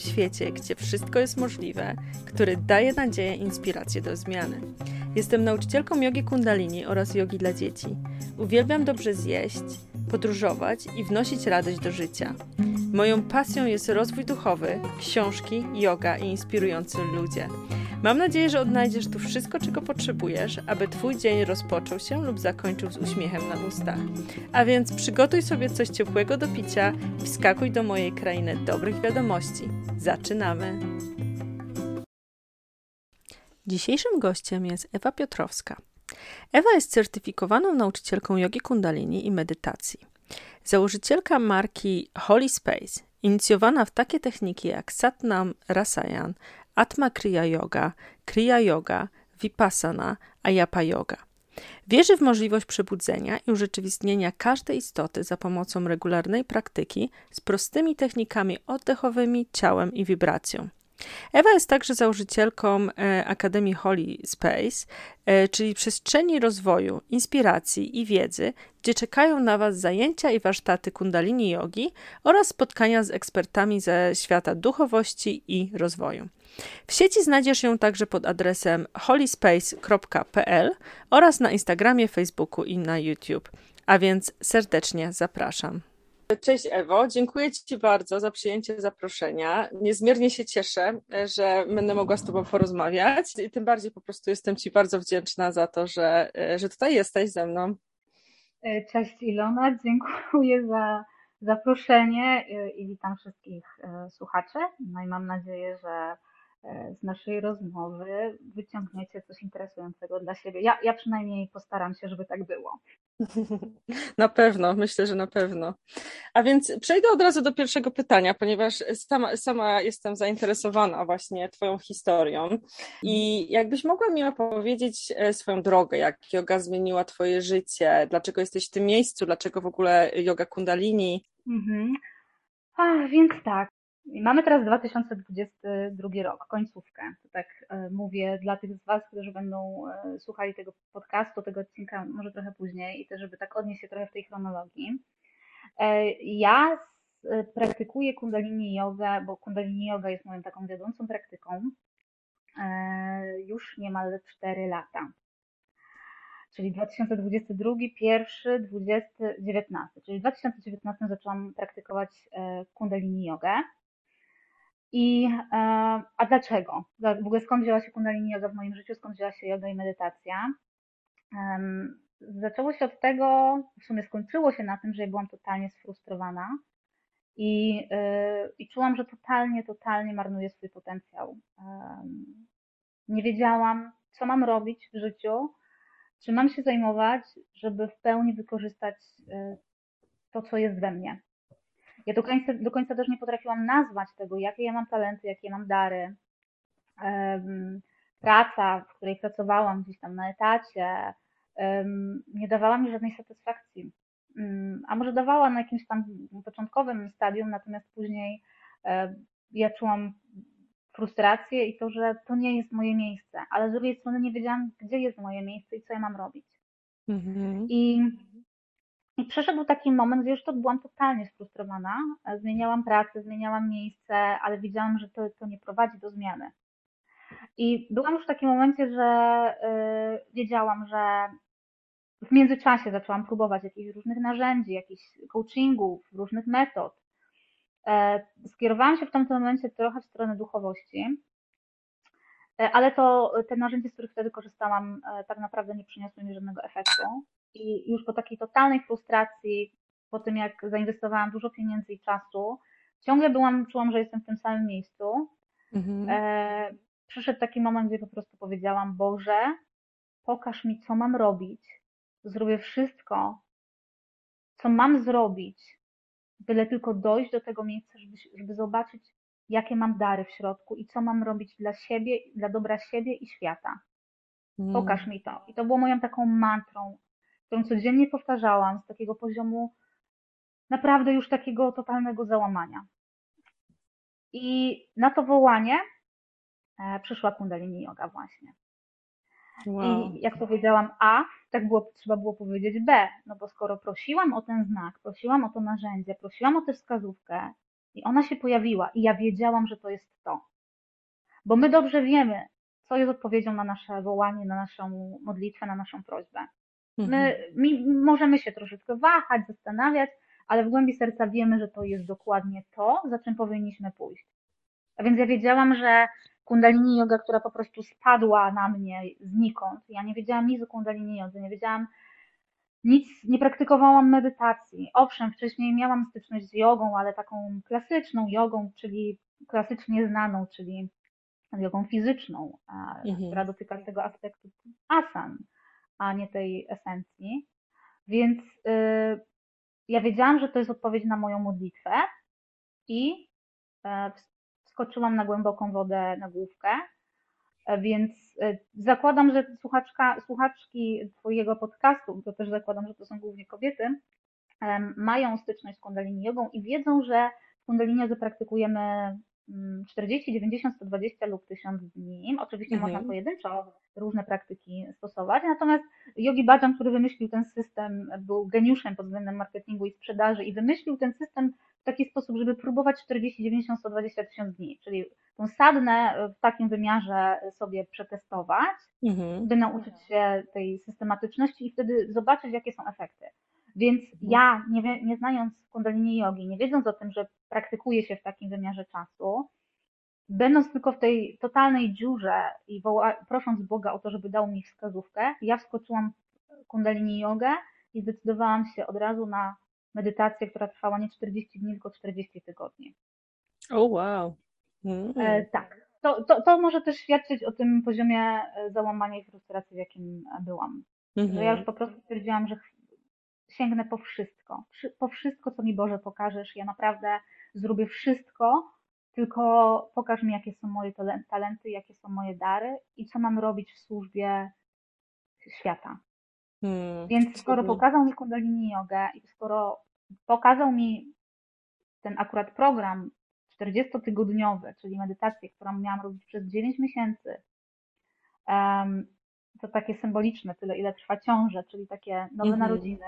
świecie, gdzie wszystko jest możliwe, który daje nadzieję i inspirację do zmiany. Jestem nauczycielką jogi kundalini oraz jogi dla dzieci. Uwielbiam dobrze zjeść, podróżować i wnosić radość do życia. Moją pasją jest rozwój duchowy, książki, yoga i inspirujący ludzie. Mam nadzieję, że odnajdziesz tu wszystko, czego potrzebujesz, aby Twój dzień rozpoczął się lub zakończył z uśmiechem na ustach. A więc przygotuj sobie coś ciepłego do picia i wskakuj do mojej krainy dobrych wiadomości. Zaczynamy! Dzisiejszym gościem jest Ewa Piotrowska. Ewa jest certyfikowaną nauczycielką jogi kundalini i medytacji. Założycielka marki Holy Space, inicjowana w takie techniki jak Satnam Rasayan, Atma Kriya Yoga, Kriya Yoga, Vipassana, Ayapa Yoga. Wierzy w możliwość przebudzenia i urzeczywistnienia każdej istoty za pomocą regularnej praktyki z prostymi technikami oddechowymi, ciałem i wibracją. Ewa jest także założycielką e, Akademii Holy Space, e, czyli przestrzeni rozwoju, inspiracji i wiedzy, gdzie czekają na Was zajęcia i warsztaty kundalini yogi oraz spotkania z ekspertami ze świata duchowości i rozwoju. W sieci znajdziesz ją także pod adresem holyspace.pl oraz na Instagramie, Facebooku i na YouTube. A więc serdecznie zapraszam. Cześć Ewo, dziękuję Ci bardzo za przyjęcie zaproszenia. Niezmiernie się cieszę, że będę mogła z Tobą porozmawiać i tym bardziej po prostu jestem Ci bardzo wdzięczna za to, że, że tutaj jesteś ze mną. Cześć Ilona, dziękuję za zaproszenie i witam wszystkich słuchaczy. No i mam nadzieję, że E, z naszej rozmowy wyciągniecie coś interesującego dla siebie. Ja, ja przynajmniej postaram się, żeby tak było. Na pewno, myślę, że na pewno. A więc przejdę od razu do pierwszego pytania, ponieważ sama, sama jestem zainteresowana właśnie Twoją historią. I jakbyś mogła mi opowiedzieć e, swoją drogę, jak yoga zmieniła Twoje życie, dlaczego jesteś w tym miejscu, dlaczego w ogóle yoga kundalini? Mhm. A, więc tak, Mamy teraz 2022 rok, końcówkę. To tak e, mówię dla tych z Was, którzy będą e, słuchali tego podcastu, tego odcinka może trochę później i też, żeby tak odnieść się trochę w tej chronologii. E, ja praktykuję kundalini yoga, bo kundalini yoga jest moją taką wiodącą praktyką już niemal 4 lata. Czyli 2022, pierwszy, 20, 19. Czyli w 2019 zaczęłam praktykować kundalini jogę. I, e, a dlaczego? W ogóle skąd wzięła się kundalini yoga w moim życiu, skąd wzięła się yoga i medytacja? Zaczęło się od tego, w sumie skończyło się na tym, że byłam totalnie sfrustrowana i, e, i czułam, że totalnie, totalnie marnuję swój potencjał. Nie wiedziałam, co mam robić w życiu, czy mam się zajmować, żeby w pełni wykorzystać e, to, co jest we mnie. Ja do końca, do końca też nie potrafiłam nazwać tego, jakie ja mam talenty, jakie mam dary. Praca, w której pracowałam gdzieś tam na etacie, nie dawała mi żadnej satysfakcji. Um, a może dawała na jakimś tam początkowym stadium, natomiast później ja czułam frustrację i to, że to nie jest moje miejsce, ale z drugiej strony nie wiedziałam, gdzie jest moje miejsce i co ja mam robić. Mhm. I i przeszedł taki moment, gdzie już to byłam totalnie sfrustrowana. Zmieniałam pracę, zmieniałam miejsce, ale widziałam, że to, to nie prowadzi do zmiany. I byłam już w takim momencie, że yy, wiedziałam, że w międzyczasie zaczęłam próbować jakichś różnych narzędzi, jakichś coachingów, różnych metod. Yy, skierowałam się w tamtym momencie trochę w stronę duchowości, ale to te narzędzia, z których wtedy korzystałam, tak naprawdę nie przyniosły mi żadnego efektu. I już po takiej totalnej frustracji, po tym jak zainwestowałam dużo pieniędzy i czasu, ciągle byłam, czułam, że jestem w tym samym miejscu. Mhm. E, przyszedł taki moment, gdzie po prostu powiedziałam: Boże, pokaż mi, co mam robić. Zrobię wszystko, co mam zrobić, byle tylko dojść do tego miejsca, żeby, żeby zobaczyć, jakie mam dary w środku i co mam robić dla siebie, dla dobra siebie i świata. Pokaż mm. mi to. I to było moją taką mantrą którą codziennie powtarzałam z takiego poziomu naprawdę już takiego totalnego załamania. I na to wołanie e, przyszła Kundalini Yoga właśnie. Wow. I jak powiedziałam A, tak było, trzeba było powiedzieć B, no bo skoro prosiłam o ten znak, prosiłam o to narzędzie, prosiłam o tę wskazówkę I ona się pojawiła i ja wiedziałam, że to jest to. Bo my dobrze wiemy, co jest odpowiedzią na nasze wołanie, na naszą modlitwę, na naszą prośbę. My, my możemy się troszeczkę wahać, zastanawiać, ale w głębi serca wiemy, że to jest dokładnie to, za czym powinniśmy pójść. A więc ja wiedziałam, że kundalini yoga, która po prostu spadła na mnie znikąd. Ja nie wiedziałam nic o kundalini yoga, nie wiedziałam nic, nie praktykowałam medytacji. Owszem, wcześniej miałam styczność z jogą, ale taką klasyczną jogą, czyli klasycznie znaną, czyli jogą fizyczną, mhm. która dotyka tego aspektu asan, a nie tej esencji. Więc y, ja wiedziałam, że to jest odpowiedź na moją modlitwę i e, wskoczyłam na głęboką wodę na główkę. E, więc e, zakładam, że słuchaczka, słuchaczki Twojego podcastu, to też zakładam, że to są głównie kobiety, mają styczność z Kundalini Jogą i wiedzą, że Kundalini zapraktykujemy 40, 90, 120 lub 1000 dni. Oczywiście mhm. można pojedynczo różne praktyki stosować, natomiast Yogi Bhajan, który wymyślił ten system, był geniuszem pod względem marketingu i sprzedaży i wymyślił ten system w taki sposób, żeby próbować 40, 90, 120 tysiąc dni, czyli tą sadnę w takim wymiarze sobie przetestować, mhm. by nauczyć się tej systematyczności i wtedy zobaczyć, jakie są efekty. Więc mhm. ja, nie, nie znając kundalini jogi, nie wiedząc o tym, że praktykuje się w takim wymiarze czasu, będąc tylko w tej totalnej dziurze i woła, prosząc Boga o to, żeby dał mi wskazówkę, ja wskoczyłam w kundalini jogę i zdecydowałam się od razu na medytację, która trwała nie 40 dni, tylko 40 tygodni. O oh, wow. Mm. E, tak. To, to, to może też świadczyć o tym poziomie e, załamania i frustracji, w jakim byłam. Mm -hmm. Że ja już po prostu stwierdziłam, że sięgnę po wszystko. Po wszystko, co mi Boże pokażesz. Ja naprawdę zrobię wszystko, tylko pokaż mi, jakie są moje talenty, jakie są moje dary i co mam robić w służbie świata. Hmm, Więc skoro pokazał mi Kundalini Jogę i skoro pokazał mi ten akurat program 40-tygodniowy, czyli medytację, którą miałam robić przez 9 miesięcy, um, to takie symboliczne, tyle ile trwa ciąża, czyli takie nowe mm -hmm. narodziny,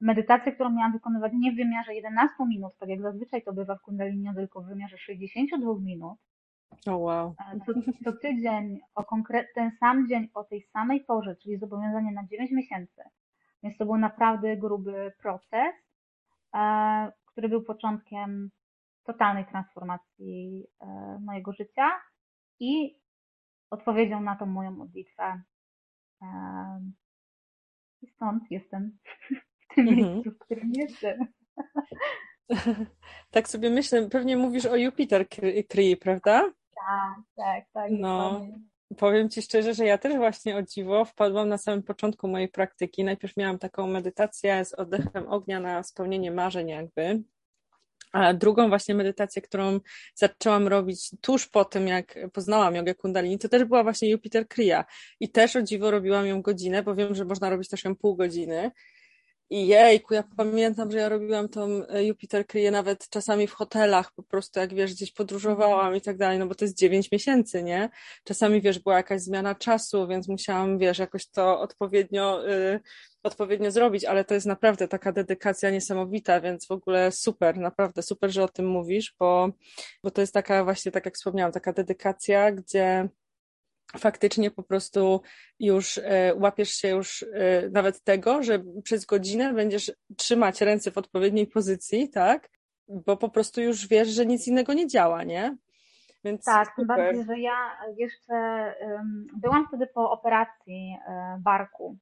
medytację, którą miałam wykonywać nie w wymiarze 11 minut, tak jak zazwyczaj to bywa w Kundalini, tylko w wymiarze 62 minut. Oh wow. Co, co tydzień, o konkret, ten sam dzień, o tej samej porze, czyli zobowiązanie na 9 miesięcy. Więc to był naprawdę gruby proces, e, który był początkiem totalnej transformacji e, mojego życia i odpowiedzią na tą moją modlitwę. E, I stąd jestem tym mhm. miejscu, w którym jestem. tak sobie myślę, pewnie mówisz o Jupiter Kree, prawda? Tak, tak, tak. No, powiem Ci szczerze, że ja też właśnie o dziwo wpadłam na samym początku mojej praktyki. Najpierw miałam taką medytację z oddechem ognia na spełnienie marzeń jakby. A drugą właśnie medytację, którą zaczęłam robić tuż po tym, jak poznałam jogę kundalini, to też była właśnie Jupiter Kriya. I też o dziwo robiłam ją godzinę, bo wiem, że można robić też ją pół godziny. I jejku, ja pamiętam, że ja robiłam tą e, Jupiter kryje nawet czasami w hotelach, po prostu jak wiesz, gdzieś podróżowałam i tak dalej, no bo to jest dziewięć miesięcy, nie? Czasami wiesz, była jakaś zmiana czasu, więc musiałam, wiesz, jakoś to odpowiednio, y, odpowiednio zrobić, ale to jest naprawdę taka dedykacja niesamowita, więc w ogóle super, naprawdę super, że o tym mówisz, bo, bo to jest taka właśnie, tak jak wspomniałam, taka dedykacja, gdzie faktycznie po prostu już e, łapiesz się już e, nawet tego, że przez godzinę będziesz trzymać ręce w odpowiedniej pozycji, tak? Bo po prostu już wiesz, że nic innego nie działa, nie? Więc tak, tym bardziej, że ja jeszcze um, byłam wtedy po operacji um, barku,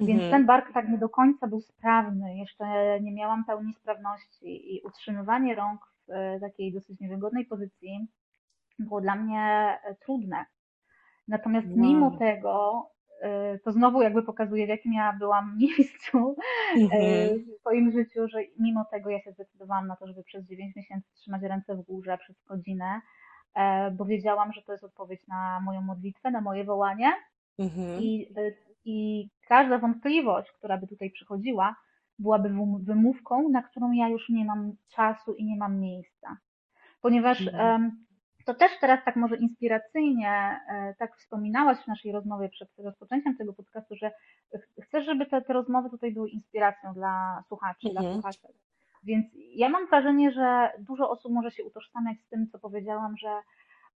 więc mhm. ten bark tak nie do końca był sprawny, jeszcze nie miałam pełni sprawności i utrzymywanie rąk w takiej dosyć niewygodnej pozycji było dla mnie trudne. Natomiast wow. mimo tego, y, to znowu jakby pokazuje, w jakim ja byłam miejscu y, mhm. w swoim życiu, że mimo tego ja się zdecydowałam na to, żeby przez 9 miesięcy trzymać ręce w górze przez godzinę, e, bo wiedziałam, że to jest odpowiedź na moją modlitwę, na moje wołanie. Mhm. I, I każda wątpliwość, która by tutaj przychodziła, byłaby wymówką, na którą ja już nie mam czasu i nie mam miejsca. Ponieważ mhm to też teraz tak może inspiracyjnie, e, tak wspominałaś w naszej rozmowie przed rozpoczęciem tego podcastu, że chcesz, żeby te, te rozmowy tutaj były inspiracją dla słuchaczy, mhm. dla słuchaczy. Więc ja mam wrażenie, że dużo osób może się utożsamiać z tym, co powiedziałam, że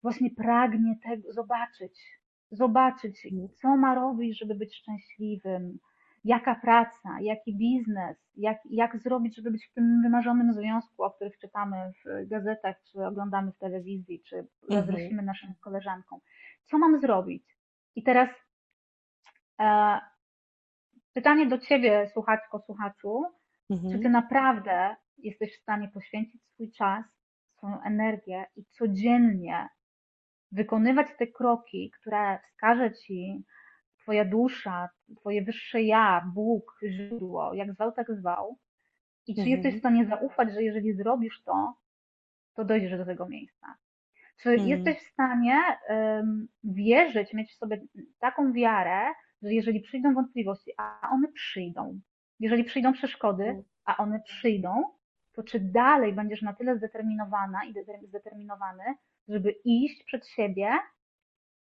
właśnie pragnie tego zobaczyć, zobaczyć, mhm. co ma robić, żeby być szczęśliwym, jaka praca, jaki biznes, jak, jak zrobić, żeby być w tym wymarzonym związku, o których czytamy w gazetach, czy oglądamy w telewizji, czy zazdrościmy mhm. naszym koleżankom. Co mam zrobić? I teraz e, pytanie do Ciebie, słuchaczko, słuchaczu, mhm. czy Ty naprawdę jesteś w stanie poświęcić swój czas, swoją energię i codziennie wykonywać te kroki, które wskaże Ci Twoja dusza, Twoje wyższe ja, Bóg, źródło, jak zwał, tak zwał. I czy mhm. jesteś w stanie zaufać, że jeżeli zrobisz to, to dojdziesz do tego miejsca? Czy mhm. jesteś w stanie um, wierzyć, mieć w sobie taką wiarę, że jeżeli przyjdą wątpliwości, a one przyjdą, jeżeli przyjdą przeszkody, mhm. a one przyjdą, to czy dalej będziesz na tyle zdeterminowana i zdeterminowany, żeby iść przed siebie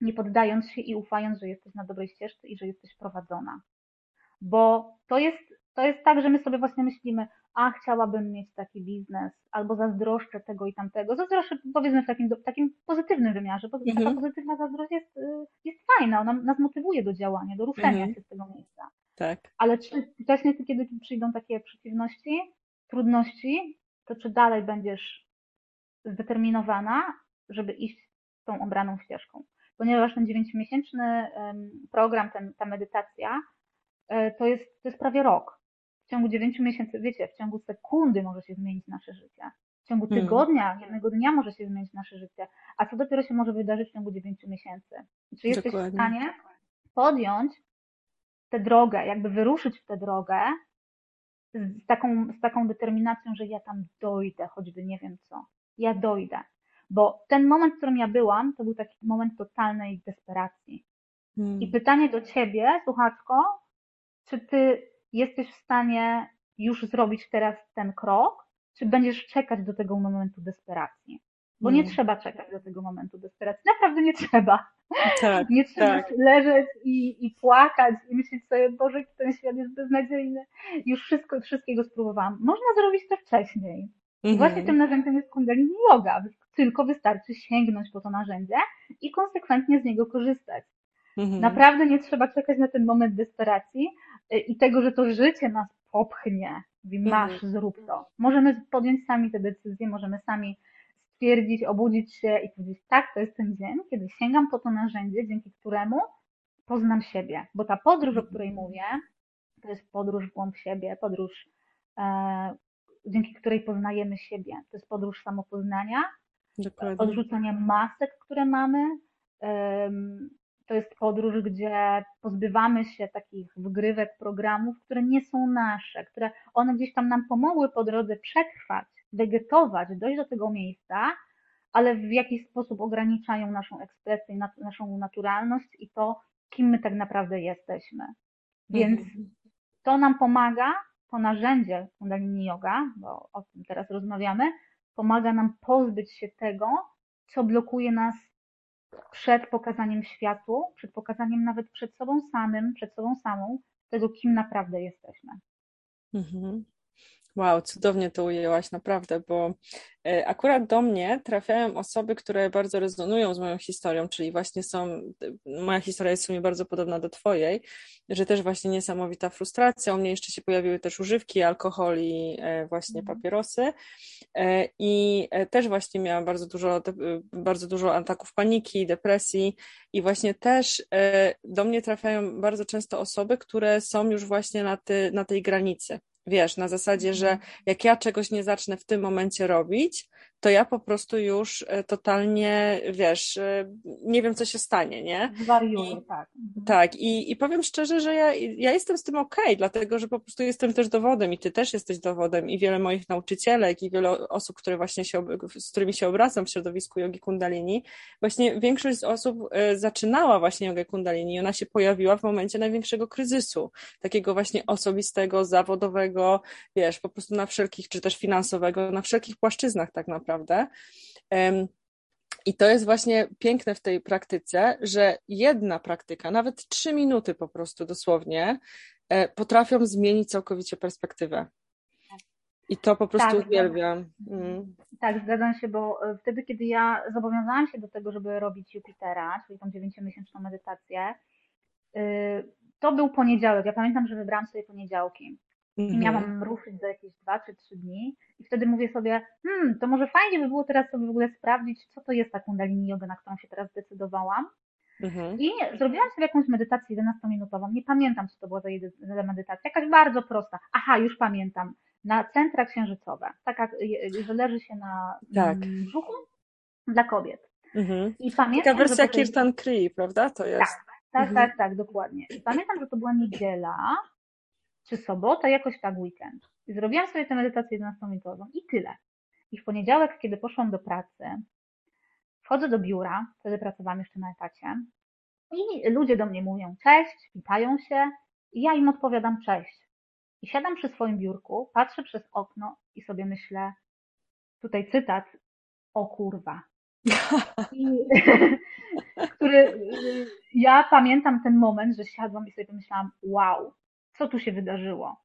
nie poddając się i ufając, że jesteś na dobrej ścieżce i że jesteś prowadzona. Bo to jest, to jest tak, że my sobie właśnie myślimy, a chciałabym mieć taki biznes, albo zazdroszczę tego i tamtego. Zazdroszczę powiedzmy w takim, takim pozytywnym wymiarze, bo mhm. taka pozytywna zazdrość jest, y, jest fajna, ona nas motywuje do działania, do ruszenia mhm. się z tego miejsca. Tak. Ale czy właśnie kiedy przyjdą takie przeciwności, trudności, to czy dalej będziesz zdeterminowana, żeby iść tą obraną ścieżką? Ponieważ ten dziewięciomiesięczny program, ten, ta medytacja, e, to jest, to jest prawie rok. W ciągu dziewięciu miesięcy, wiecie, w ciągu sekundy może się zmienić nasze życie. W ciągu hmm. tygodnia, hmm. jednego dnia może się zmienić nasze życie. A co dopiero się może wydarzyć w ciągu dziewięciu miesięcy? Czy jesteś Dokładnie. w stanie podjąć tę drogę, jakby wyruszyć w tę drogę z taką, z taką determinacją, że ja tam dojdę, choćby nie wiem co. Ja dojdę. Bo ten moment, w którym ja byłam, to był taki moment totalnej desperacji. Hmm. I pytanie do ciebie, słuchaczko, czy ty jesteś w stanie już zrobić teraz ten krok, czy będziesz czekać do tego momentu desperacji? Bo nie hmm. trzeba czekać do tego momentu desperacji. Naprawdę nie trzeba. Tak, nie trzeba tak. leżeć i, i płakać i myśleć sobie, Boże, ten świat jest beznadziejny. Już wszystko, wszystkiego spróbowałam. Można zrobić to wcześniej. I właśnie mhm. tym narzędziem jest kundalini yoga, tylko wystarczy sięgnąć po to narzędzie i konsekwentnie z niego korzystać. Mhm. Naprawdę nie trzeba czekać na ten moment desperacji y, i tego, że to życie nas popchnie. Mówi, masz, mhm. zrób to. Możemy podjąć sami te decyzje, możemy sami stwierdzić, obudzić się i powiedzieć, tak, to jest ten dzień, kiedy sięgam po to narzędzie, dzięki któremu poznam siebie. Bo ta podróż, o której mówię, to jest podróż w głąb siebie, podróż, e, dzięki której poznajemy siebie. To jest podróż samopoznania, Dokładnie. odrzucania masek, które mamy. To jest podróż, gdzie pozbywamy się takich wgrywek, programów, które nie są nasze, które one gdzieś tam nam pomogły po drodze przetrwać, wegetować, dojść do tego miejsca, ale w jakiś sposób ograniczają naszą ekspresję, naszą naturalność i to, kim my tak naprawdę jesteśmy. Więc mhm. to nam pomaga, to narzędzie Kundalini Yoga, bo o tym teraz rozmawiamy, pomaga nam pozbyć się tego, co blokuje nas przed pokazaniem światu, przed pokazaniem nawet przed sobą samym, przed sobą samą, tego, kim naprawdę jesteśmy. Mhm. Wow, cudownie to ujęłaś, naprawdę, bo e, akurat do mnie trafiają osoby, które bardzo rezonują z moją historią, czyli właśnie są, moja historia jest w sumie bardzo podobna do Twojej, że też właśnie niesamowita frustracja. U mnie jeszcze się pojawiły też używki, alkohol i e, właśnie mhm. papierosy. E, I też właśnie miałam bardzo dużo, bardzo dużo ataków paniki, depresji, i właśnie też do mnie trafiają bardzo często osoby, które są już właśnie na, ty, na tej granicy Wiesz, na zasadzie, że mhm. jak ja czegoś nie zacznę w tym momencie robić, to ja po prostu już e, totalnie, wiesz, e, nie wiem, co się stanie, nie? Zwariuję, tak. Mhm. Tak, i, i powiem szczerze, że ja, ja jestem z tym okej, okay, dlatego, że po prostu jestem też dowodem i ty też jesteś dowodem i wiele moich nauczycielek i wiele osób, które właśnie się, z którymi się obracam w środowisku jogi kundalini, właśnie większość z osób e, zaczynała właśnie jogę kundalini i ona się pojawiła w momencie największego kryzysu, takiego właśnie osobistego, zawodowego, wiesz, po prostu na wszelkich, czy też finansowego, na wszelkich płaszczyznach tak naprawdę naprawdę. I to jest właśnie piękne w tej praktyce, że jedna praktyka, nawet trzy minuty po prostu dosłownie, e, potrafią zmienić całkowicie perspektywę. I to po prostu tak, uwielbiam. Mm. Tak, zgadzam się, bo e, wtedy, kiedy ja zobowiązałam się do tego, żeby robić Jupitera, czyli tą dziewięciomiesięczną medytację, y, to był poniedziałek. Ja pamiętam, że wybrałam sobie poniedziałki. I mhm. miałam ruszyć za jakieś dwa czy trzy dni. I wtedy mówię sobie, hmm, to może fajnie by było teraz sobie w ogóle sprawdzić, co to jest ta kundalini yoga, na którą się teraz zdecydowałam. Mhm. I zrobiłam sobie jakąś medytację 11-minutową. Nie pamiętam, co to była za medytacja. Jakaś bardzo prosta. Aha, już pamiętam. Na centra księżycowe. Taka, że leży się na tak. Mm, brzuchu dla kobiet. Mhm. I pamiętam, Taka wersja że Kirtan Kree, prawda? To jest. Tak, tak, mhm. tak, tak, dokładnie. I pamiętam, że to była niedziela czy sobota, jakoś tak weekend. I zrobiłam sobie tę medytację 11-minutową i tyle. I w poniedziałek, kiedy poszłam do pracy, wchodzę do biura, wtedy pracowałam jeszcze na etacie i ludzie do mnie mówią cześć, witają się i ja im odpowiadam cześć. I siadam przy swoim biurku, patrzę przez okno i sobie myślę, tutaj cytat, o kurwa. I, który ja pamiętam ten moment, że siadłam i sobie pomyślałam, wow, co tu się wydarzyło.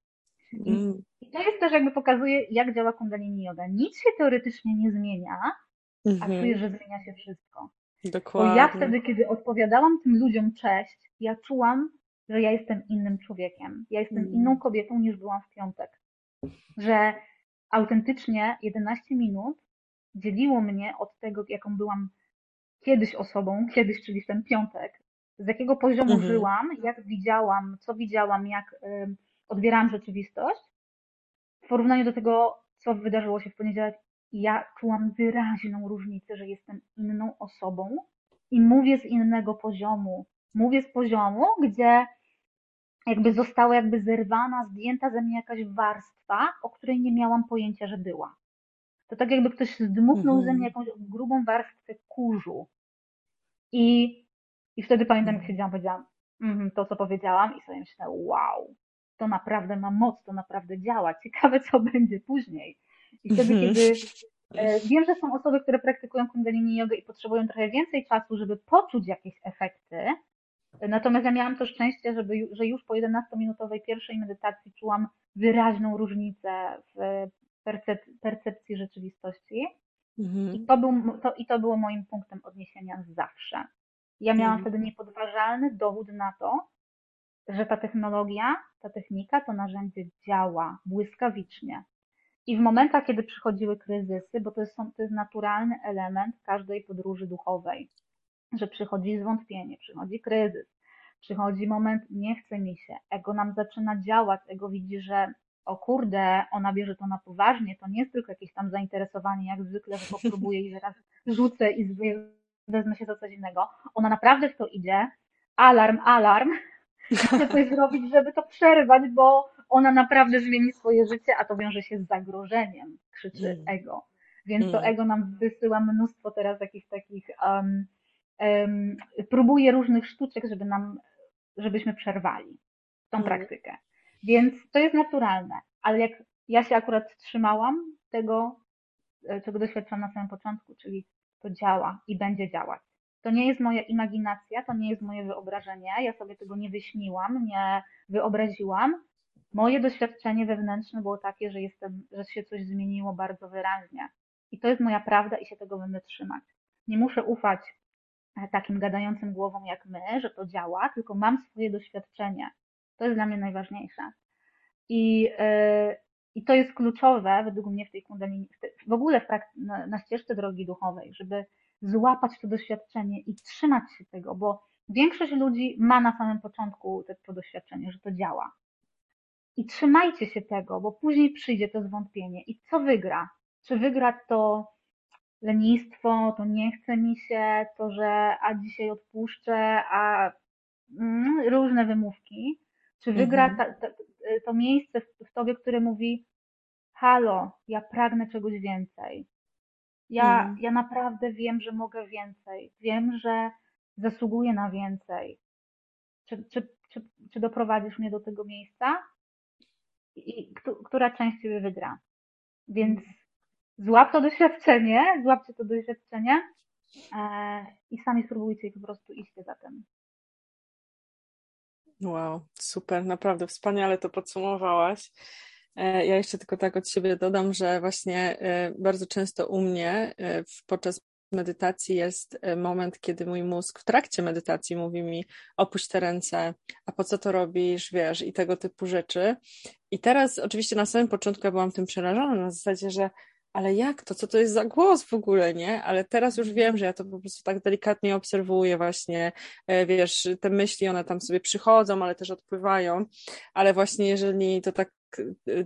I, mm. I, to jest też jakby pokazuje, jak działa kundalini yoga. Nic się teoretycznie nie zmienia, -hmm. a mhm. czuję, że zmienia się wszystko. Dokładnie. Bo ja wtedy, kiedy odpowiadałam tym ludziom cześć, ja czułam, że ja jestem innym człowiekiem. Ja jestem mm. inną kobietą niż byłam w piątek. Że autentycznie 11 minut dzieliło mnie od tego, jaką byłam kiedyś osobą, kiedyś, czyli w ten piątek, z jakiego poziomu mhm. żyłam, jak widziałam, co widziałam, jak y, odbierałam rzeczywistość, w porównaniu do tego, co wydarzyło się w poniedziałek, ja czułam wyraźną różnicę, że jestem inną osobą i mówię z innego poziomu. Mówię z poziomu, gdzie jakby została jakby zerwana, zdjęta ze mnie jakaś warstwa, o której nie miałam pojęcia, że była. To tak jakby ktoś zdmuchnął mhm. ze mnie jakąś grubą warstwę kurzu. I i wtedy pamiętam, jak siedziałam, powiedziałam mm, to, co powiedziałam i sobie myślę, wow, to naprawdę ma moc, to naprawdę działa. Ciekawe, co będzie później. I wtedy, mhm. kiedy e, wiem, że są osoby, które praktykują kundalini jogę i potrzebują trochę więcej czasu, żeby poczuć jakieś efekty, Natomiast ja miałam to szczęście, żeby, że już po 11-minutowej pierwszej medytacji czułam wyraźną różnicę w percep percepcji rzeczywistości. Mhm. I, to był, to, I to było moim punktem odniesienia zawsze. Ja miałam mhm. wtedy niepodważalny dowód na to, że ta technologia, ta technika, to narzędzie działa błyskawicznie. I w momentach, kiedy przychodziły kryzysy, bo to jest, to jest naturalny element każdej podróży duchowej, że przychodzi zwątpienie, przychodzi kryzys, przychodzi moment, nie chce mi się, ego nam zaczyna działać, ego widzi, że o kurde, ona bierze to na poważnie, to nie jest tylko jakieś tam zainteresowanie, jak zwykle, że popróbuję i zaraz rzucę i wezmę się za coś innego. Ona naprawdę w to idzie. Alarm, alarm. Chcę coś zrobić, żeby to przerwać, bo ona naprawdę zmieni swoje życie, a to wiąże się z zagrożeniem, krzyczy mm. ego. Więc mm. to ego nam wysyła mnóstwo teraz jakichś takich, um, um, próbuje różnych sztuczek, żeby nam, żebyśmy przerwali tą mm. praktykę. Więc to jest naturalne, ale jak ja się akurat trzymałam tego, e, czego doświadczałam na samym początku, czyli to działa i będzie działać. To nie jest moja imaginacja, to nie jest moje wyobrażenie, ja sobie tego nie wyśniłam, nie wyobraziłam. Moje doświadczenie wewnętrzne było takie, że jestem, że się coś zmieniło bardzo wyraźnie. I to jest moja prawda i się tego będę trzymać. Nie muszę ufać e, takim gadającym głowom jak my, że to działa, tylko mam swoje doświadczenie. To jest dla mnie najważniejsze. I, yy, i to jest kluczowe według mnie w tej kundalini, w ogóle w na, na ścieżce drogi duchowej, żeby złapać to doświadczenie i trzymać się tego, bo większość ludzi ma na samym początku to, doświadczenie, że to działa. I trzymajcie się tego, bo później przyjdzie to zwątpienie. I co wygra? Czy wygra to lenistwo, to nie chce mi się, to, że a dzisiaj odpuszczę, a mm, różne wymówki. Czy wygra mhm. ta, ta, to miejsce w, tobie, które mówi: Halo, ja pragnę czegoś więcej. Ja, mm. ja naprawdę wiem, że mogę więcej. Wiem, że zasługuję na więcej. Czy, czy, czy, czy doprowadzisz mnie do tego miejsca? I, która część ciebie wygra? Więc złap to doświadczenie, złapcie to doświadczenie e, i sami spróbujcie i po prostu iście za tym. Wow, super, naprawdę wspaniale to podsumowałaś. E, ja jeszcze tylko tak od siebie dodam, że właśnie e, bardzo często u mnie e, podczas medytacji jest moment, kiedy mój mózg w trakcie medytacji mówi mi opuść te ręce, a po co to robisz, wiesz, i tego typu rzeczy. I teraz oczywiście na samym początku ja byłam tym przerażona na zasadzie, że ale jak to, co to jest za głos w ogóle, nie? Ale teraz już wiem, że ja to po prostu tak delikatnie obserwuję właśnie, wiesz, te myśli, one tam sobie przychodzą, ale też odpływają, ale właśnie jeżeli to tak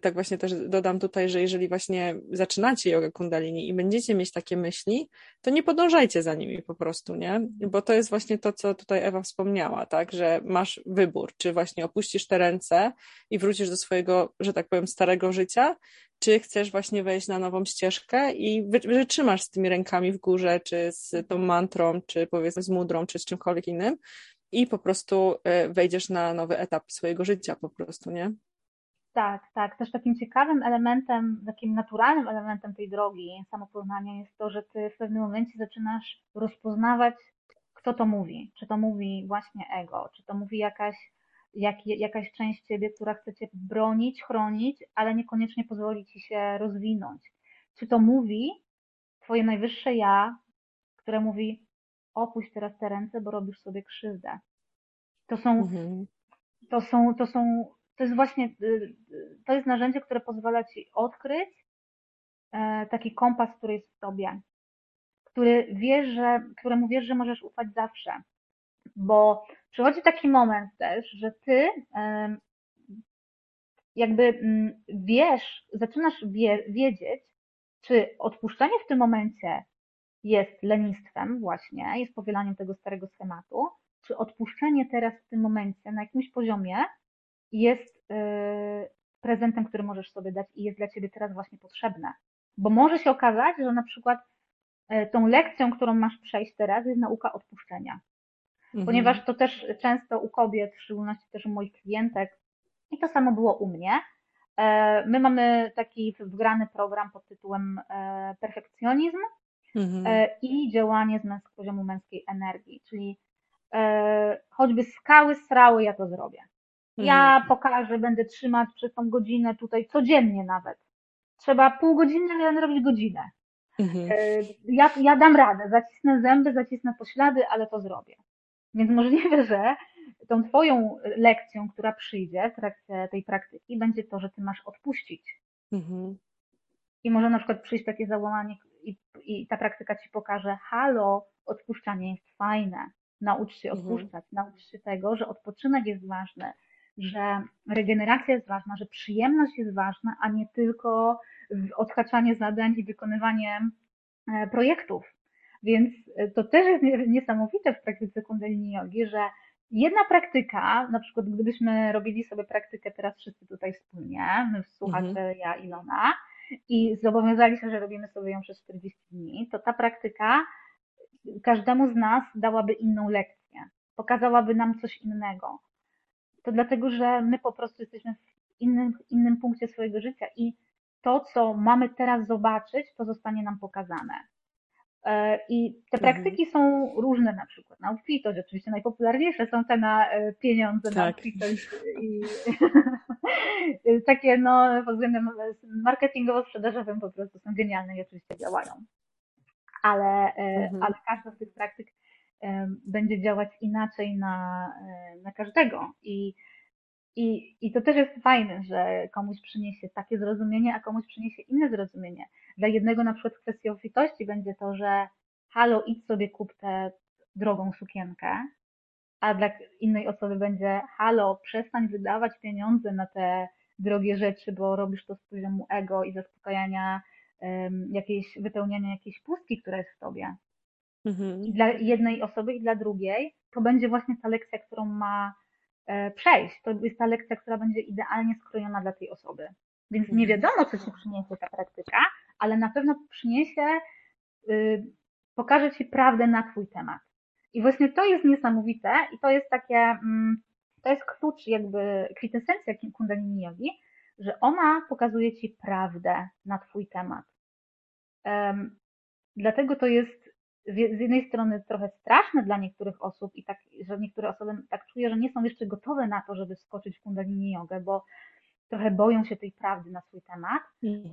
tak właśnie też dodam tutaj, że jeżeli właśnie zaczynacie jogę kundalini i będziecie mieć takie myśli, to nie podążajcie za nimi po prostu, nie? Bo to jest właśnie to, co tutaj Ewa wspomniała, tak? Że masz wybór, czy właśnie opuścisz te ręce i wrócisz do swojego, że tak powiem, starego życia, czy chcesz właśnie wejść na nową ścieżkę i wytrzymasz z tymi rękami w górze, czy z tą mantrą, czy powiedzmy z mudrą, czy z czymkolwiek innym i po prostu e, wejdziesz na nowy etap swojego życia po prostu, nie? Tak, tak. Też takim ciekawym elementem, takim naturalnym elementem tej drogi samopoznania jest to, że ty w pewnym momencie zaczynasz rozpoznawać, kto to mówi. Czy to mówi właśnie ego, czy to mówi jakaś, jak, jakaś część ciebie, która chce cię bronić, chronić, ale niekoniecznie pozwoli ci się rozwinąć. Czy to mówi twoje najwyższe ja, które mówi opuść teraz te ręce, bo robisz sobie krzywdę. To są, mhm. to są, to są to jest właśnie, y, to jest narzędzie, które pozwala ci odkryć e, taki kompas, który jest w tobie, który wiesz, że, któremu wiesz, że możesz ufać zawsze. Bo przychodzi taki moment też, że ty jakby mm, wiesz, zaczynasz wie, wiedzieć, czy odpuszczenie w tym momencie jest lenistwem właśnie, jest powielaniem tego starego schematu, czy odpuszczenie teraz w tym momencie na jakimś poziomie jest y, prezentem, który możesz sobie dać i jest dla ciebie teraz właśnie potrzebne. Bo może się okazać, że na przykład y, tą lekcją, którą masz przejść teraz, jest nauka odpuszczenia. Mhm. Ponieważ to też często u kobiet, w szczególności też u moich klientek, i to samo było u mnie. E, my mamy taki wgrany program pod tytułem e, perfekcjonizm mhm. E, i działanie z poziomu męskiej energii, czyli choćby skały srały, ja to zrobię. Ja mhm. pokażę, będę trzymać przez tą godzinę tutaj codziennie nawet. Trzeba pół godziny, ale robić godzinę. Mhm. E, ja, ja dam radę, zacisnę zęby, zacisnę poślady, ale to zrobię. Więc możliwe, że tą twoją lekcją, która przyjdzie w trakcie tej praktyki, będzie to, że ty masz odpuścić. Mhm. I może na przykład przyjść takie załamanie i, i ta praktyka ci pokaże, halo, odpuszczanie jest fajne. Naucz się odpuszczać, mhm. naucz się tego, że odpoczynek jest ważny, że regeneracja jest ważna, że przyjemność jest ważna, a nie tylko odhaczanie zadań i wykonywanie e, projektów. Więc e, to też jest niesamowite w praktyce kundalini jogi, że jedna praktyka, na przykład gdybyśmy robili sobie praktykę teraz wszyscy tutaj wspólnie, my słuchacze, mhm. ja i Lona, i zobowiązali się, że robimy sobie ją przez 40 dni, to ta praktyka każdemu z nas dałaby inną lekcję, pokazałaby nam coś innego to dlatego, że my po prostu jesteśmy w innym, innym punkcie swojego życia i to, co mamy teraz zobaczyć, to zostanie nam pokazane. E, I te mhm. praktyki są różne, na przykład na obfitość, oczywiście najpopularniejsze są te na e, pieniądze, tak. na obfitość i takie no pod względem marketingowo-sprzedażowym po prostu są genialne i oczywiście działają. Ale, e, mhm. ale każda z tych praktyk będzie działać inaczej na, na każdego. I, i, I to też jest fajne, że komuś przyniesie takie zrozumienie, a komuś przyniesie inne zrozumienie. Dla jednego na przykład w kwestii będzie to, że halo, idź sobie kup tę drogą sukienkę, a dla innej osoby będzie halo, przestań wydawać pieniądze na te drogie rzeczy, bo robisz to z poziomu ego i zaspokajania um, jakiejś, wypełniania jakiejś pustki, która jest w tobie. Mhm. I dla jednej osoby i dla drugiej to będzie właśnie ta lekcja, którą ma e, przejść. To jest ta lekcja, która będzie idealnie skrojona dla tej osoby. Więc nie mhm. wiadomo, co ci przyniesie ta praktyka, ale na pewno przyniesie, yy, pokaże ci prawdę na twój temat. I właśnie to jest niesamowite i to jest takie, mm, to jest klucz, jakby kwintesencja kundalini jogi, że ona pokazuje ci prawdę na twój temat. Um, dlatego to jest z jednej strony trochę straszne dla niektórych osób i tak, że niektóre osoby tak czują, że nie są jeszcze gotowe na to, żeby wskoczyć w kundalini jogę, bo trochę boją się tej prawdy na swój temat.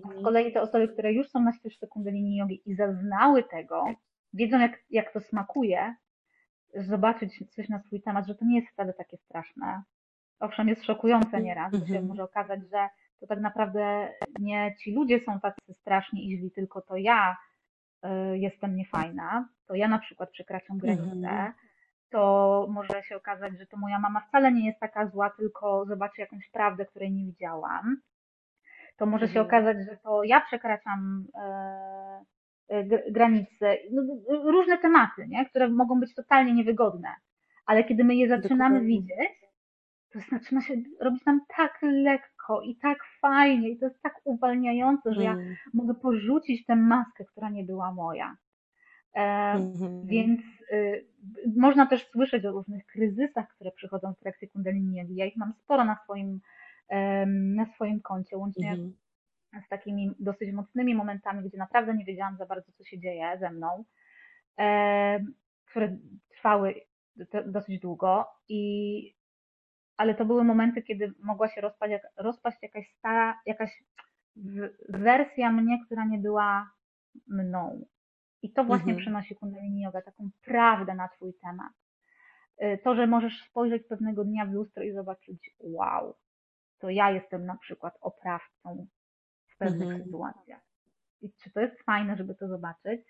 A z kolei te osoby, które już są na ścieżce kundalini jogi i zaznały tego, wiedzą jak, jak to smakuje, zobaczyć coś na swój temat, że to nie jest wcale takie straszne. Owszem, jest szokujące nieraz, bo się mhm. może okazać, że to tak naprawdę nie ci ludzie są tacy straszni i źli, tylko to ja jestem niefajna, to ja na przykład przekraczam granicę, mhm. to może się okazać, że to moja mama wcale nie jest taka zła, tylko zobaczy jakąś prawdę, której nie widziałam. To może się mhm. okazać, że to ja przekraczam y, y, granice, no, różne tematy, nie? które mogą być totalnie niewygodne, ale kiedy my je zaczynamy Dokładnie. widzieć, to zaczyna się robić nam tak lekko i tak fajnie i to jest tak uwalniające, że ja mm. mogę porzucić tę maskę, która nie była moja. E, mm-hmm. Więc y, można też słyszeć o różnych kryzysach, które przychodzą w trakcie kundalini Ja ich mam sporo na swoim, na swoim koncie, łącznie mm-hmm. z takimi dosyć mocnymi momentami, gdzie naprawdę nie wiedziałam za bardzo, co się dzieje ze mną, e, które trwały dosyć długo i ale to były momenty, kiedy mogła się rozpaść, rozpaść jakaś stara, jakaś wersja mnie, która nie była mną. I to właśnie mhm. przynosi Kundalini Yoga, taką prawdę na Twój temat. Y, to, że możesz spojrzeć pewnego dnia w lustro i zobaczyć, wow, to ja jestem na przykład oprawcą w pewnych mhm. sytuacjach. I czy to jest fajne, żeby to zobaczyć?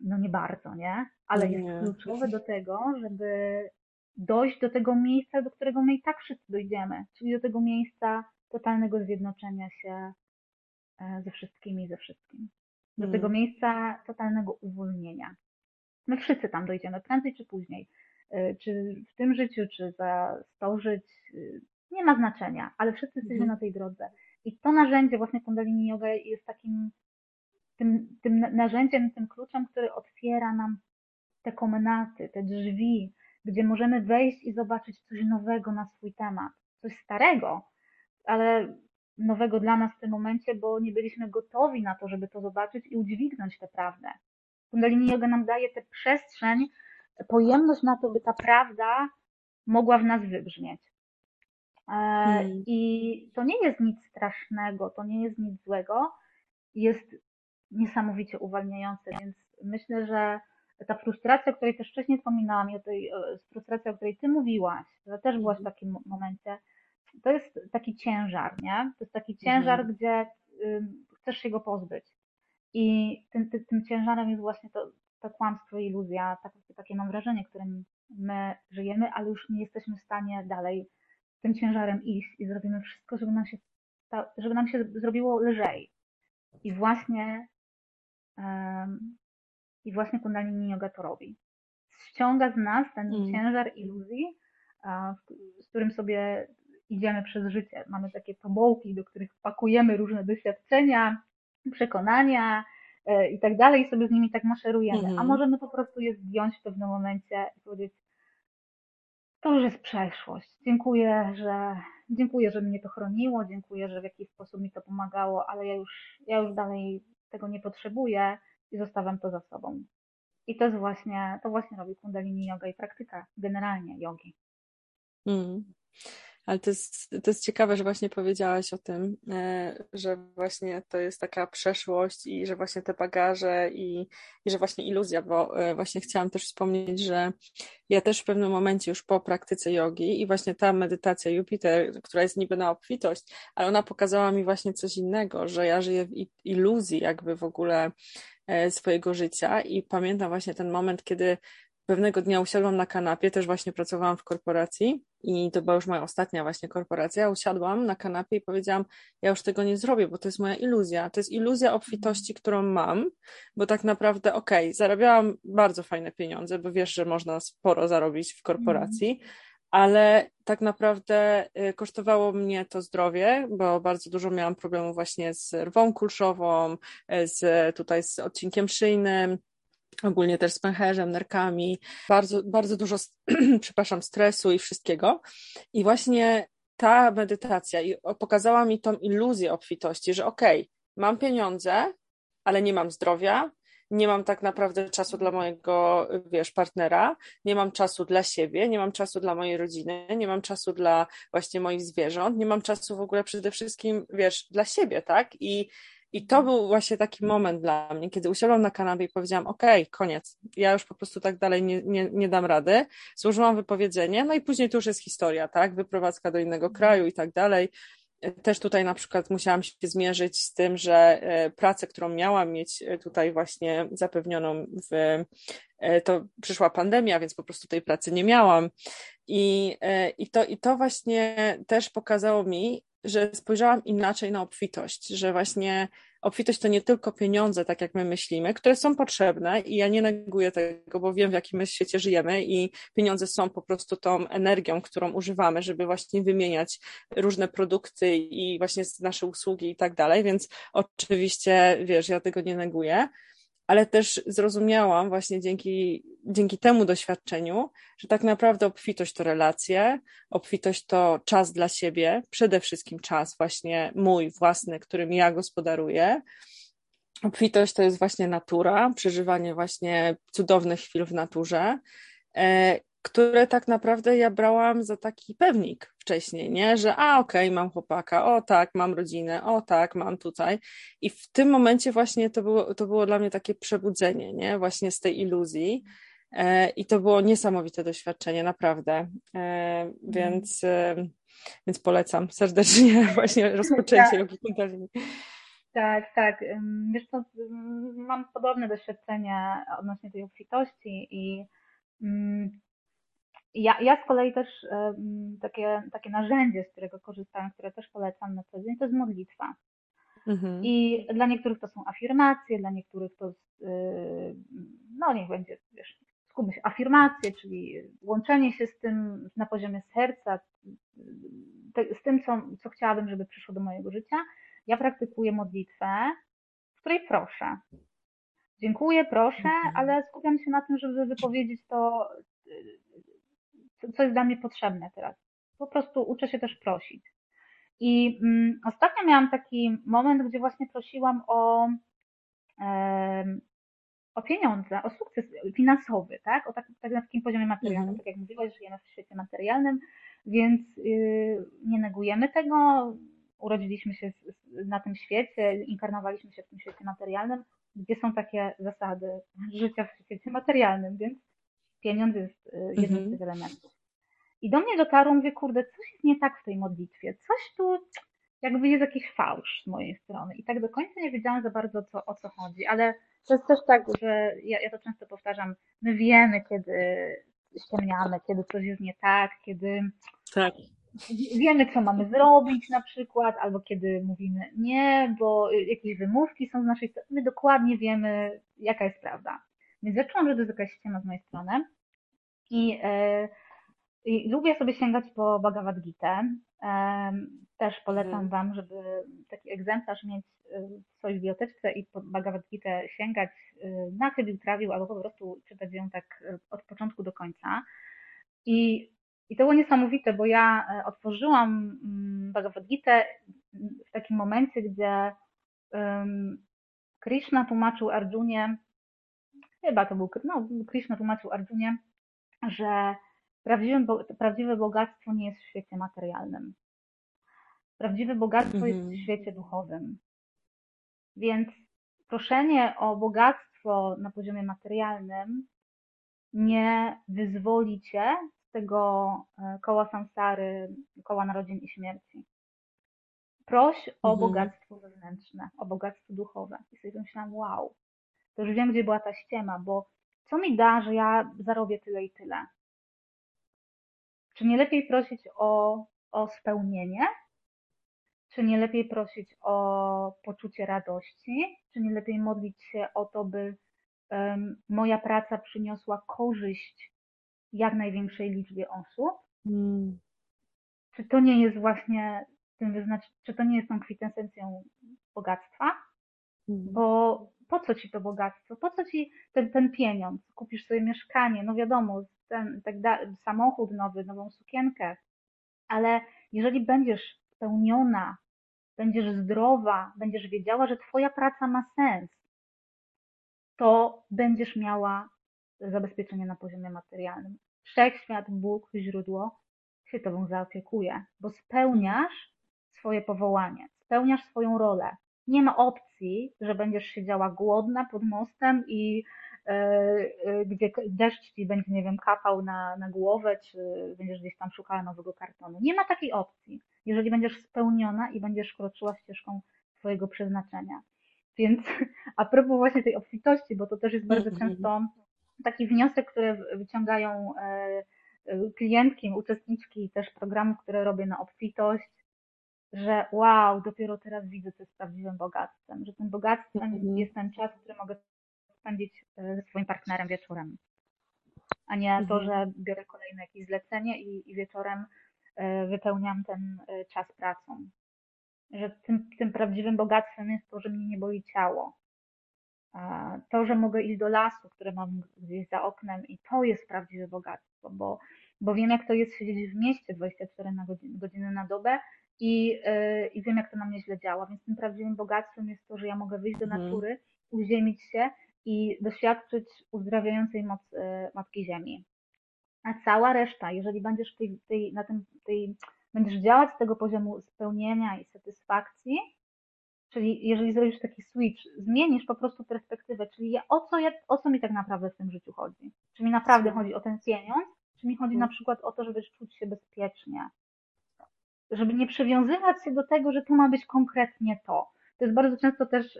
No nie bardzo, nie? Ale nie. jest kluczowe do tego, żeby dojść do tego miejsca, do którego my i tak wszyscy dojdziemy, czyli do tego miejsca totalnego zjednoczenia się e, ze wszystkimi, ze wszystkim. Do tego mm. miejsca totalnego uwolnienia. My wszyscy tam dojdziemy, prędzej czy później. E, czy w tym życiu, czy za sto żyć, e, nie ma znaczenia, ale wszyscy jesteśmy mm. na tej drodze. I to narzędzie, właśnie Kundalini Yoga jest takim tym, tym narzędziem, tym kluczem, który otwiera nam te komnaty, te drzwi, gdzie możemy wejść i zobaczyć coś nowego na swój temat, coś starego, ale nowego dla nas w tym momencie, bo nie byliśmy gotowi na to, żeby to zobaczyć i udźwignąć tę prawdę. Kundalini Yoga nam daje tę przestrzeń, pojemność na to, by ta prawda mogła w nas wybrzmieć. E, hmm. I to nie jest nic strasznego, to nie jest nic złego, jest niesamowicie uwalniające, więc myślę, że ta frustracja, o której też wcześniej wspominałam, i o tej frustracji, o której ty mówiłaś, że też byłaś w mhm. takim momencie, to jest taki ciężar, nie? To jest taki ciężar, mhm. gdzie y, chcesz się go pozbyć. I tym, tym, tym ciężarem jest właśnie to, to kłamstwo i iluzja, tak, takie mam wrażenie, którym my żyjemy, ale już nie jesteśmy w stanie dalej tym ciężarem iść i zrobimy wszystko, żeby nam się, żeby nam się zrobiło lżej. I właśnie um, i właśnie Kundalini Yoga to robi. Ściąga z nas ten mm. ciężar iluzji, z którym sobie idziemy przez życie. Mamy takie tobołki, do których pakujemy różne doświadczenia, przekonania e, i tak dalej, i sobie z nimi tak maszerujemy. Mm. A mhm. możemy po prostu je zdjąć w pewnym momencie i powiedzieć, to już jest przeszłość. Dziękuję, że dziękuję, że mnie to chroniło, dziękuję, że w jakiś sposób mi to pomagało, ale ja już, ja już dalej tego nie potrzebuję i zostawiam to za sobą. I to jest właśnie, to właśnie robi kundalini yoga i praktyka generalnie jogi. Mm. Ale to jest, to jest ciekawe, że właśnie powiedziałaś o tym, e, że właśnie to jest taka przeszłość i że właśnie te bagaże i, i że właśnie iluzja, bo e, właśnie chciałam też wspomnieć, że ja też w pewnym momencie już po praktyce jogi i właśnie ta medytacja Jupiter, która jest niby na obfitość, ale ona pokazała mi właśnie coś innego, że ja żyję w iluzji jakby w ogóle swojego życia i pamiętam właśnie ten moment, kiedy pewnego dnia usiadłam na kanapie, też właśnie pracowałam w korporacji i to była już moja ostatnia właśnie korporacja. Usiadłam na kanapie i powiedziałam, ja już tego nie zrobię, bo to jest moja iluzja. To jest iluzja obfitości, którą mam, bo tak naprawdę, okej, okay, zarabiałam bardzo fajne pieniądze, bo wiesz, że można sporo zarobić w korporacji, mm ale tak naprawdę y, kosztowało mnie to zdrowie, bo bardzo dużo miałam problemów właśnie z rwą kulszową, y, z tutaj z odcinkiem szyjnym, ogólnie też z pęcherzem, nerkami, bardzo, bardzo dużo, przepraszam, stresu i wszystkiego. I właśnie ta medytacja pokazała mi tą iluzję obfitości, że okej, okay, mam pieniądze, ale nie mam zdrowia, nie mam tak naprawdę czasu dla mojego, wiesz, partnera, nie mam czasu dla siebie, nie mam czasu dla mojej rodziny, nie mam czasu dla właśnie moich zwierząt, nie mam czasu w ogóle przede wszystkim, wiesz, dla siebie, tak? I i to był właśnie taki moment dla mnie, kiedy usiadłam na kanapie i powiedziałam, okej, okay, koniec, ja już po prostu tak dalej nie, nie, nie dam rady. Złożyłam wypowiedzenie, no i później to już jest historia, tak? Wyprowadzka do innego kraju i tak dalej. Też tutaj na przykład musiałam się zmierzyć z tym, że e, pracę, którą miałam mieć e, tutaj właśnie zapewnioną w, e, to przyszła pandemia, więc po prostu tej pracy nie miałam. I, i, to, I to właśnie też pokazało mi, że spojrzałam inaczej na obfitość, że właśnie obfitość to nie tylko pieniądze, tak jak my myślimy, które są potrzebne i ja nie neguję tego, bo wiem, w jakim my świecie żyjemy i pieniądze są po prostu tą energią, którą używamy, żeby właśnie wymieniać różne produkty i właśnie nasze usługi i tak dalej, więc oczywiście, wiesz, ja tego nie neguję, ale też zrozumiałam właśnie dzięki, dzięki temu doświadczeniu, że tak naprawdę obfitość to relacje, obfitość to czas dla siebie, przede wszystkim czas właśnie mój własny, którym ja gospodaruję. Obfitość to jest właśnie natura, przeżywanie właśnie cudownych chwil w naturze e, które tak naprawdę ja brałam za taki pewnik wcześniej, nie? Że a okej, okay, mam chłopaka, o tak, mam rodzinę, o tak, mam tutaj. I w tym momencie właśnie to było, to było dla mnie takie przebudzenie, nie? Właśnie z tej iluzji. E, I to było niesamowite doświadczenie, naprawdę. E, mhm. więc, e, więc polecam serdecznie właśnie rozpoczęcie tak. Jogi Kundalini. Tak, tak. Wiesz co, mam podobne doświadczenia odnośnie tej obfitości i mm, ja, ja z kolei też takie, takie narzędzie, z którego korzystam, które też polecam na co dzień, to jest modlitwa. Mhm. I dla niektórych to są afirmacje, dla niektórych to, y, no niech będzie, wiesz, skupmy się, afirmacje, czyli łączenie się z tym na poziomie serca, z tym, co, co chciałabym, żeby przyszło do mojego życia. Ja praktykuję modlitwę, w której proszę. Dziękuję, proszę, mhm. ale skupiam się na tym, żeby wypowiedzieć to co jest dla mnie potrzebne teraz. Po prostu uczę się też prosić. I mm, ostatnio miałam taki moment, gdzie właśnie prosiłam o, e, o pieniądze, o sukces finansowy, tak? O tak, tak na takim poziomie materialnym. Mhm. Tak jak mówiłaś, żyjemy w świecie materialnym, więc yy, nie negujemy tego. Urodziliśmy się na tym świecie, inkarnowaliśmy się w tym świecie materialnym, gdzie są takie zasady życia w świecie materialnym, więc pieniądz jest y, jednym z mhm. tych elementów. I do mnie dotarło, mówię, kurde, coś jest nie tak w tej modlitwie, coś tu jakby jest jakiś fałsz z mojej strony. I tak do końca nie wiedziałam za bardzo co, o co chodzi, ale to jest też tak, że ja, ja to często powtarzam, my wiemy, kiedy ściemniamy, kiedy coś jest nie tak, kiedy tak. wiemy, co mamy zrobić na przykład, albo kiedy mówimy nie, bo jakieś wymówki są z naszej strony, my dokładnie wiemy, jaka jest prawda. Więc zaczęłam, że to jest jakaś ściema z mojej strony i, e, i lubię sobie sięgać po Bhagavad Gita. Też polecam mhm. Wam, żeby taki egzemplarz mieć e, w swojej biblioteczce i po Bhagavad Gita sięgać e, na chybił, trawił, albo po prostu czytać ją tak od początku do końca. I, i to było niesamowite, bo ja otworzyłam mm, Bhagavad Gita w takim momencie, gdzie Krishna tłumaczył Arjunie, chyba to był, no, Krishna tłumaczył Arjunie, że prawdziwe, prawdziwe bogactwo nie jest w świecie materialnym. Prawdziwe bogactwo mhm. jest w mhm. świecie duchowym. Więc proszenie o bogactwo na poziomie materialnym nie wyzwoli cię z tego e, koła samsary, koła narodzin i śmierci. Proś o mhm. bogactwo wewnętrzne, o bogactwo duchowe. I sobie myślałam, wow, to już wiem, gdzie była ta ściema, bo co mi da, że ja zarobię tyle i tyle? Czy nie lepiej prosić o, o spełnienie? Czy nie lepiej prosić o poczucie radości? Czy nie lepiej modlić się o to, by um, moja praca przyniosła korzyść jak największej liczbie osób? Hmm. Czy to nie jest właśnie tym wyznacz, czy to nie jest tą kwintesencją bogactwa? Hmm. Bo po co ci to bogactwo, po co ci ten, ten pieniądz, kupisz sobie mieszkanie, no wiadomo, ten, tak da, samochód nowy, nową sukienkę, ale jeżeli będziesz spełniona, będziesz zdrowa, będziesz wiedziała, że twoja praca ma sens, to będziesz miała zabezpieczenie na poziomie materialnym. Wszechświat, Bóg, źródło się tobą zaopiekuje, bo spełniasz swoje powołanie, spełniasz swoją rolę. Nie ma opcji, że będziesz siedziała głodna pod mostem i yy, gdzie deszcz ci będzie, nie wiem, kapał na, na głowę, czy będziesz gdzieś tam szukała nowego kartonu. Nie ma takiej opcji, jeżeli będziesz spełniona i będziesz kroczyła ścieżką swojego przeznaczenia. Więc a propos właśnie tej obfitości, bo to też jest bardzo mhm. często taki wniosek, który wyciągają e, e, klientki, uczestniczki też programów, które robię na obfitość, że wow, dopiero teraz widzę, co jest prawdziwym bogactwem, że tym bogactwem mhm. jest ten czas, który mogę spędzić e, ze swoim partnerem wieczorem, a nie to, mhm. że biorę kolejne jakieś zlecenie i, i wieczorem wypełniam ten czas pracą. Że tym, tym prawdziwym bogactwem jest to, że mnie nie boli ciało, to, że mogę iść do lasu, który mam gdzieś za oknem i to jest prawdziwe bogactwo, bo, bo wiem, jak to jest siedzieć w mieście 24 na godziny, godziny na dobę i, yy, i wiem, jak to na mnie źle działa. Więc tym prawdziwym bogactwem jest to, że ja mogę wyjść do mhm. natury, uziemić się i doświadczyć uzdrawiającej mocy Matki Ziemi. A cała reszta, jeżeli będziesz tej, tej, na tym, tej, będziesz działać z tego poziomu spełnienia i satysfakcji, Czyli jeżeli zrobisz taki switch, zmienisz po prostu perspektywę, czyli o co, ja, o co mi tak naprawdę w tym życiu chodzi? Czy mi naprawdę chodzi o ten pieniądz, czy mi chodzi na przykład o to, żeby czuć się bezpiecznie? Żeby nie przywiązywać się do tego, że to ma być konkretnie to. To jest bardzo często też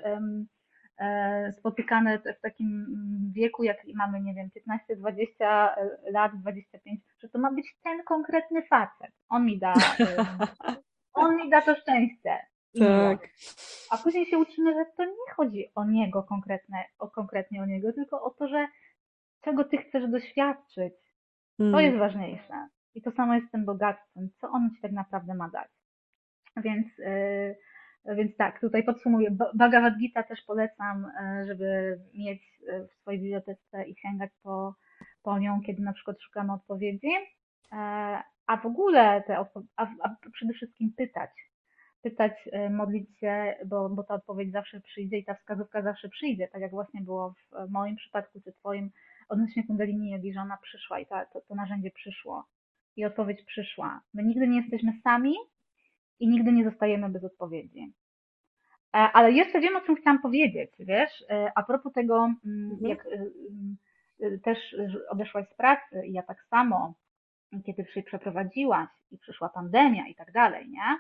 e, spotykane w takim wieku, jak mamy, nie wiem, 15, 20 lat, 25, że to ma być ten konkretny facet. On mi da, on mi da to szczęście tak. A później się uczymy, że to nie chodzi o niego konkretne, o konkretnie o niego, tylko o to, że czego ty chcesz doświadczyć. To mm. jest ważniejsze. I to samo jest z tym bogactwem. Co on ci tak naprawdę ma dać? Więc, yy, więc tak, tutaj podsumuję. Bhagavad Gita też polecam, yy, żeby mieć yy, w swojej bibliotece i sięgać po, po nią, kiedy na przykład szukamy odpowiedzi. Yy, a w ogóle te, a, a przede wszystkim pytać, pytać, e, modlić się, bo, bo ta odpowiedź zawsze przyjdzie i ta wskazówka zawsze przyjdzie, tak jak właśnie było w moim przypadku czy twoim odnośnie kundalini jogi, że ona przyszła i ta, to, to narzędzie przyszło i odpowiedź przyszła. My nigdy nie jesteśmy sami i nigdy nie zostajemy bez odpowiedzi. E, ale jeszcze wiem, o czym chciałam powiedzieć, wiesz, e, a propos tego, mm, mhm. jak też odeszłaś z pracy i ja tak samo, kiedy się przeprowadziłaś i przyszła pandemia i tak dalej, nie?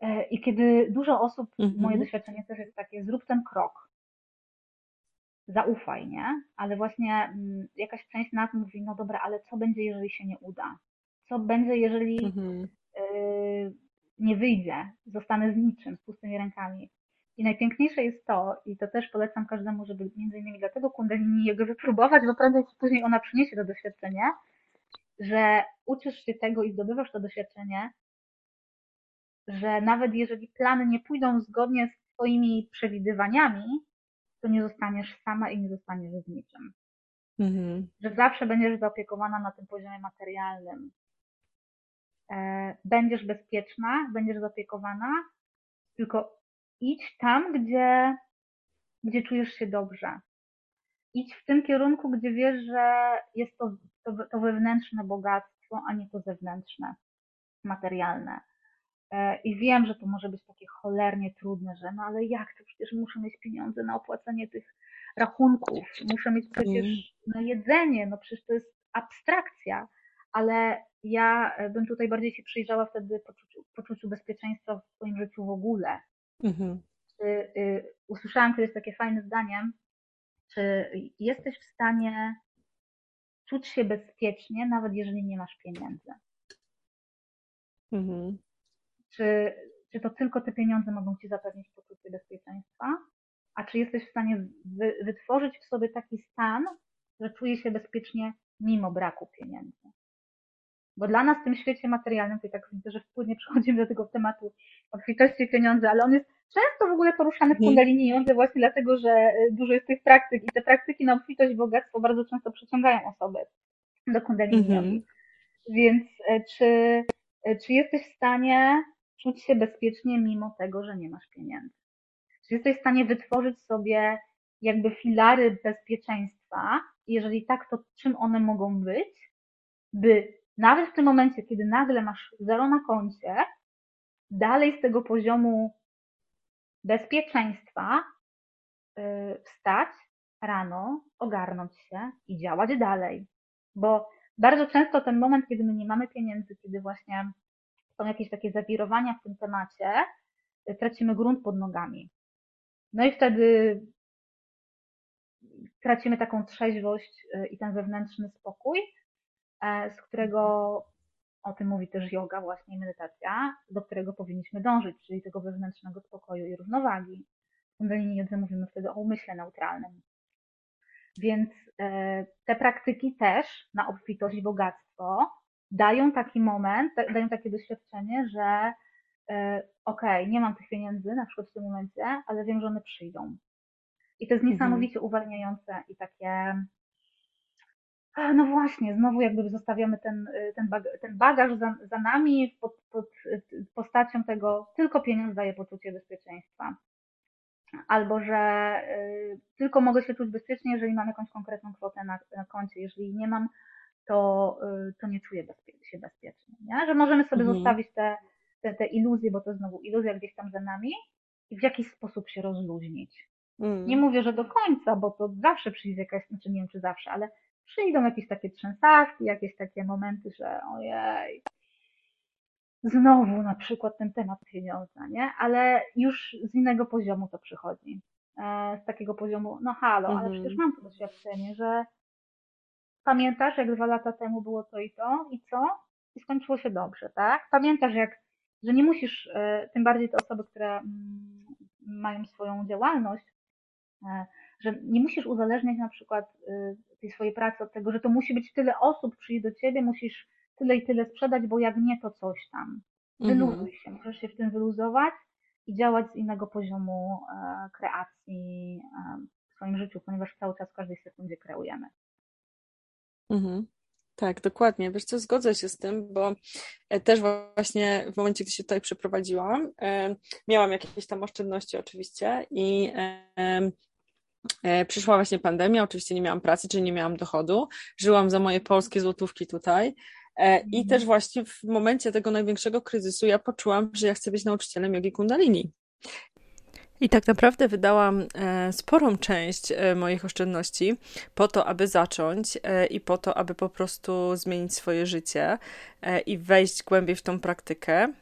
E, I kiedy dużo osób, mhm. moje doświadczenie też jest takie, zrób ten krok. Zaufaj, nie? Ale właśnie mm, jakaś część nas mówi, no dobra, ale co będzie, jeżeli się nie uda? Co będzie, jeżeli mhm. y, nie wyjdzie? Zostanę z niczym, z pustymi rękami. I najpiękniejsze jest to, i to też polecam każdemu, żeby między innymi dlatego kundalini jego wypróbować, bo prędzej czy później ona przyniesie to doświadczenie, że uczysz się tego i zdobywasz to doświadczenie, że nawet jeżeli plany nie pójdą zgodnie z Twoimi przewidywaniami, to nie zostaniesz sama i nie zostaniesz z niczym. Mhm. Że zawsze będziesz zaopiekowana na tym poziomie materialnym. E, będziesz bezpieczna, będziesz zaopiekowana, tylko idź tam, gdzie, gdzie czujesz się dobrze. Idź w tym kierunku, gdzie wiesz, że jest to, to, to wewnętrzne bogactwo, a nie to zewnętrzne, materialne. E, I wiem, że to może być takie cholernie trudne, że no ale jak to przecież muszę mieć pieniądze na opłacanie tych rachunków, muszę mieć przecież mm. na jedzenie, no przecież to jest abstrakcja, ale ja e, bym tutaj bardziej się przyjrzała wtedy poczuciu, poczuciu bezpieczeństwa w swoim życiu w ogóle. Mm-hmm. Czy, y, usłyszałam kiedyś takie fajne zdanie, czy jesteś w stanie czuć się bezpiecznie, nawet jeżeli nie masz pieniędzy. Mm-hmm czy, czy to tylko te pieniądze mogą ci zapewnić poczucie bezpieczeństwa, a czy jesteś w stanie wy, wytworzyć w sobie taki stan, że czuje się bezpiecznie mimo braku pieniędzy. Bo dla nas w tym świecie materialnym, to tak widzę, że wpłynnie przechodzimy do tego tematu obfitości pieniądze, ale on jest często w ogóle poruszany w mhm. kundalini jądze właśnie dlatego, że e, dużo jest tych praktyk i te praktyki na obfitość bogactwo bardzo często przyciągają osoby do kundalini mm -hmm. Więc e, czy, e, czy jesteś w stanie czuć się bezpiecznie mimo tego, że nie masz pieniędzy. Czy jesteś w stanie wytworzyć sobie jakby filary bezpieczeństwa? Jeżeli tak, to czym one mogą być? By nawet w tym momencie, kiedy nagle masz zero na koncie, dalej z tego poziomu bezpieczeństwa yy, wstać rano, ogarnąć się i działać dalej. Bo bardzo często ten moment, kiedy my nie mamy pieniędzy, kiedy właśnie są jakieś takie zawirowania w tym temacie, tracimy grunt pod nogami. No i wtedy tracimy taką trzeźwość y, i ten wewnętrzny spokój, e, z którego o tym mówi też yoga właśnie medytacja, do którego powinniśmy dążyć, czyli tego wewnętrznego spokoju i równowagi. W Kundalini Jodze mówimy wtedy o umyśle neutralnym. Więc e, te praktyki też na obfitość i bogactwo dają taki moment, dają takie doświadczenie, że e, okej, okay, nie mam tych pieniędzy na przykład w tym momencie, ale wiem, że one przyjdą. I to jest mhm. niesamowicie mhm. uwalniające i takie no właśnie, znowu jakby zostawiamy ten, ten, bagaż, ten bagaż za, za nami pod, pod postacią tego, tylko pieniądz daje poczucie bezpieczeństwa. Albo, że y, tylko mogę się czuć bezpiecznie, jeżeli mam jakąś konkretną kwotę na, na koncie. Jeżeli nie mam, to, y, to nie czuję bezpie się bezpiecznie. Nie? Że możemy sobie mhm. zostawić te, te, te iluzje, bo to znowu iluzja gdzieś tam za nami i w jakiś sposób się rozluźnić. Mm. Nie mówię, że do końca, bo to zawsze przyjdzie jakaś, znaczy nie wiem czy zawsze, ale przyjdą jakieś takie trzęsawki, jakieś takie momenty, że ojej, znowu na przykład ten temat pieniądza, nie? Ale już z innego poziomu to przychodzi. E, z takiego poziomu, no halo, ale mhm. przecież mam to doświadczenie, że pamiętasz, jak dwa lata temu było to i to, i co? I skończyło się dobrze, tak? Pamiętasz, jak, że nie musisz, e, tym bardziej te osoby, które mm, mają swoją działalność, e, że nie musisz uzależniać na przykład tej swojej pracy od tego, że to musi być tyle osób przyjdzie do ciebie, musisz tyle i tyle sprzedać, bo jak nie, to coś tam. Mhm. Wyluzuj się, możesz się w tym wyluzować i działać z innego poziomu e, kreacji e, w swoim życiu, ponieważ cały czas w każdej sekundzie kreujemy. Mhm. Tak, dokładnie. Wiesz co, zgodzę się z tym, bo e, też właśnie w momencie, gdy się tutaj przeprowadziłam, miałam jakieś tam oszczędności oczywiście i przyszła właśnie pandemia, oczywiście nie miałam pracy, czyli nie miałam dochodu. Żyłam za moje polskie złotówki tutaj E, I mhm. też właśnie w momencie tego największego kryzysu ja poczułam, że ja chcę być nauczycielem jogi kundalini. I tak naprawdę wydałam e, sporą część e, moich oszczędności po to, aby zacząć i po to, aby po prostu zmienić swoje życie i wejść głębiej w tą praktykę.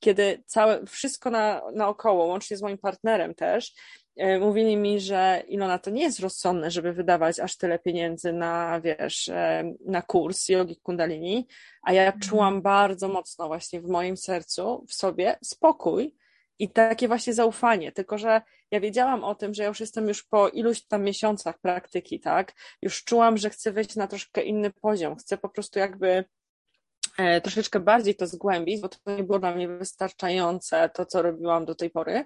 Kiedy całe, wszystko na, naokoło, łącznie z moim partnerem też, E, mówili mi, że Ilona, to nie jest rozsądne, żeby wydawać aż tyle pieniędzy na, wiesz, e, na kurs jogi kundalini, a ja mhm. czułam bardzo mocno właśnie w moim sercu, w sobie spokój i takie właśnie zaufanie, tylko że ja wiedziałam o tym, że ja już jestem już po iluś tam miesiącach praktyki, tak, już czułam, że chcę wejść na troszkę inny poziom, chcę po prostu jakby e, troszeczkę bardziej to zgłębić, bo to nie było dla mnie wystarczające, to co robiłam do tej pory,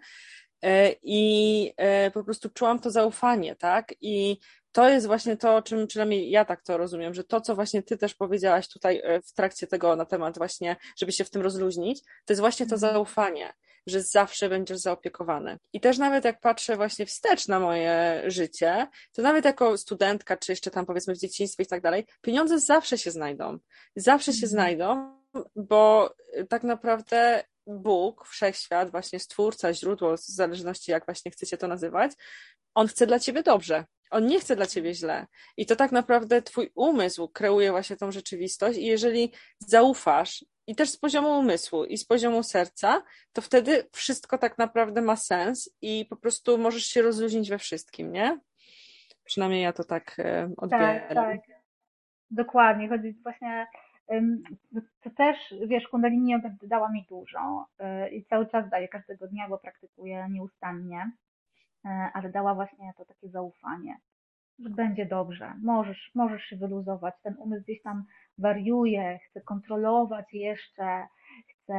E, i e, po prostu czułam to zaufanie, tak? I to jest właśnie to, o czym przynajmniej ja tak to rozumiem, że to, co właśnie ty też powiedziałaś tutaj w trakcie tego na temat właśnie, żeby się w tym rozluźnić, to jest właśnie to mhm. zaufanie, że zawsze będziesz zaopiekowany. I też nawet jak patrzę właśnie wstecz na moje życie, to nawet jako studentka, czy jeszcze tam powiedzmy w dzieciństwie i tak dalej, pieniądze zawsze się znajdą. Zawsze się mhm. znajdą, bo tak naprawdę Bóg, wszechświat, właśnie stwórca, źródło, w zależności jak właśnie chcecie to nazywać, on chce dla ciebie dobrze. On nie chce dla ciebie źle. I to tak naprawdę twój umysł kreuje właśnie tą rzeczywistość i jeżeli zaufasz i też z poziomu umysłu i z poziomu serca, to wtedy wszystko tak naprawdę ma sens i po prostu możesz się rozluźnić we wszystkim, nie? Przynajmniej ja to tak e, odbieram. Tak, tak. Dokładnie. Chodzi właśnie to też, wiesz, kundalini dała mi dużo y, i cały czas daje każdego dnia, bo praktykuję nieustannie, y, ale dała właśnie to takie zaufanie, że będzie dobrze, możesz, możesz się wyluzować, ten umysł gdzieś tam wariuje, chce kontrolować jeszcze, chce,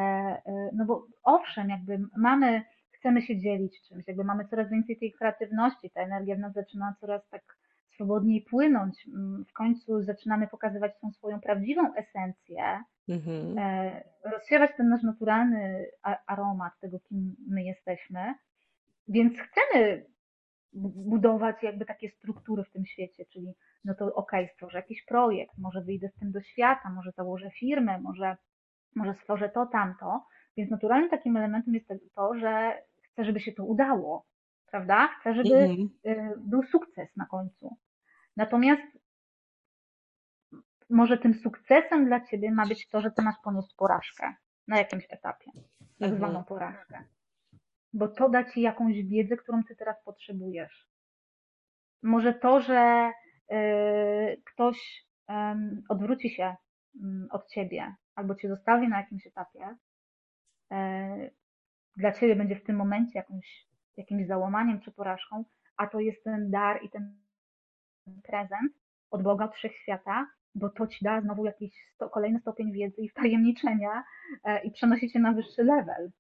y, no bo owszem, jakby mamy, chcemy się dzielić czymś, jakby mamy coraz więcej tej kreatywności, ta energia w nas zaczyna coraz tak swobodniej płynąć. Mm, w końcu zaczynamy pokazywać tą swoją prawdziwą esencję, mhm. E, rozsiewać ten nasz naturalny aromat tego, kim my jesteśmy. Więc chcemy budować jakby takie struktury w tym świecie, czyli no to okej, okay, stworzę jakiś projekt, może wyjdę z tym do świata, może założę firmę, może, może stworzę to, tamto. Więc naturalnym takim elementem jest to, że chcę, żeby się to udało, prawda? Chcę, żeby mhm. y, był sukces na końcu. Natomiast może tym sukcesem dla ciebie ma być to, że ty masz ponieść porażkę na jakimś etapie, tak mhm. zwaną porażkę. Bo to da ci jakąś wiedzę, którą ty teraz potrzebujesz. Może to, że y, ktoś odwróci się y, od ciebie albo cię zostawi na jakimś etapie, y, dla ciebie będzie w tym momencie jakąś, jakimś załamaniem czy porażką, a to jest ten dar i ten prezent od Boga, od Wszechświata, bo to ci da znowu jakiś sto, kolejny stopień wiedzy i wtajemniczenia e, i przenosi cię na wyższy level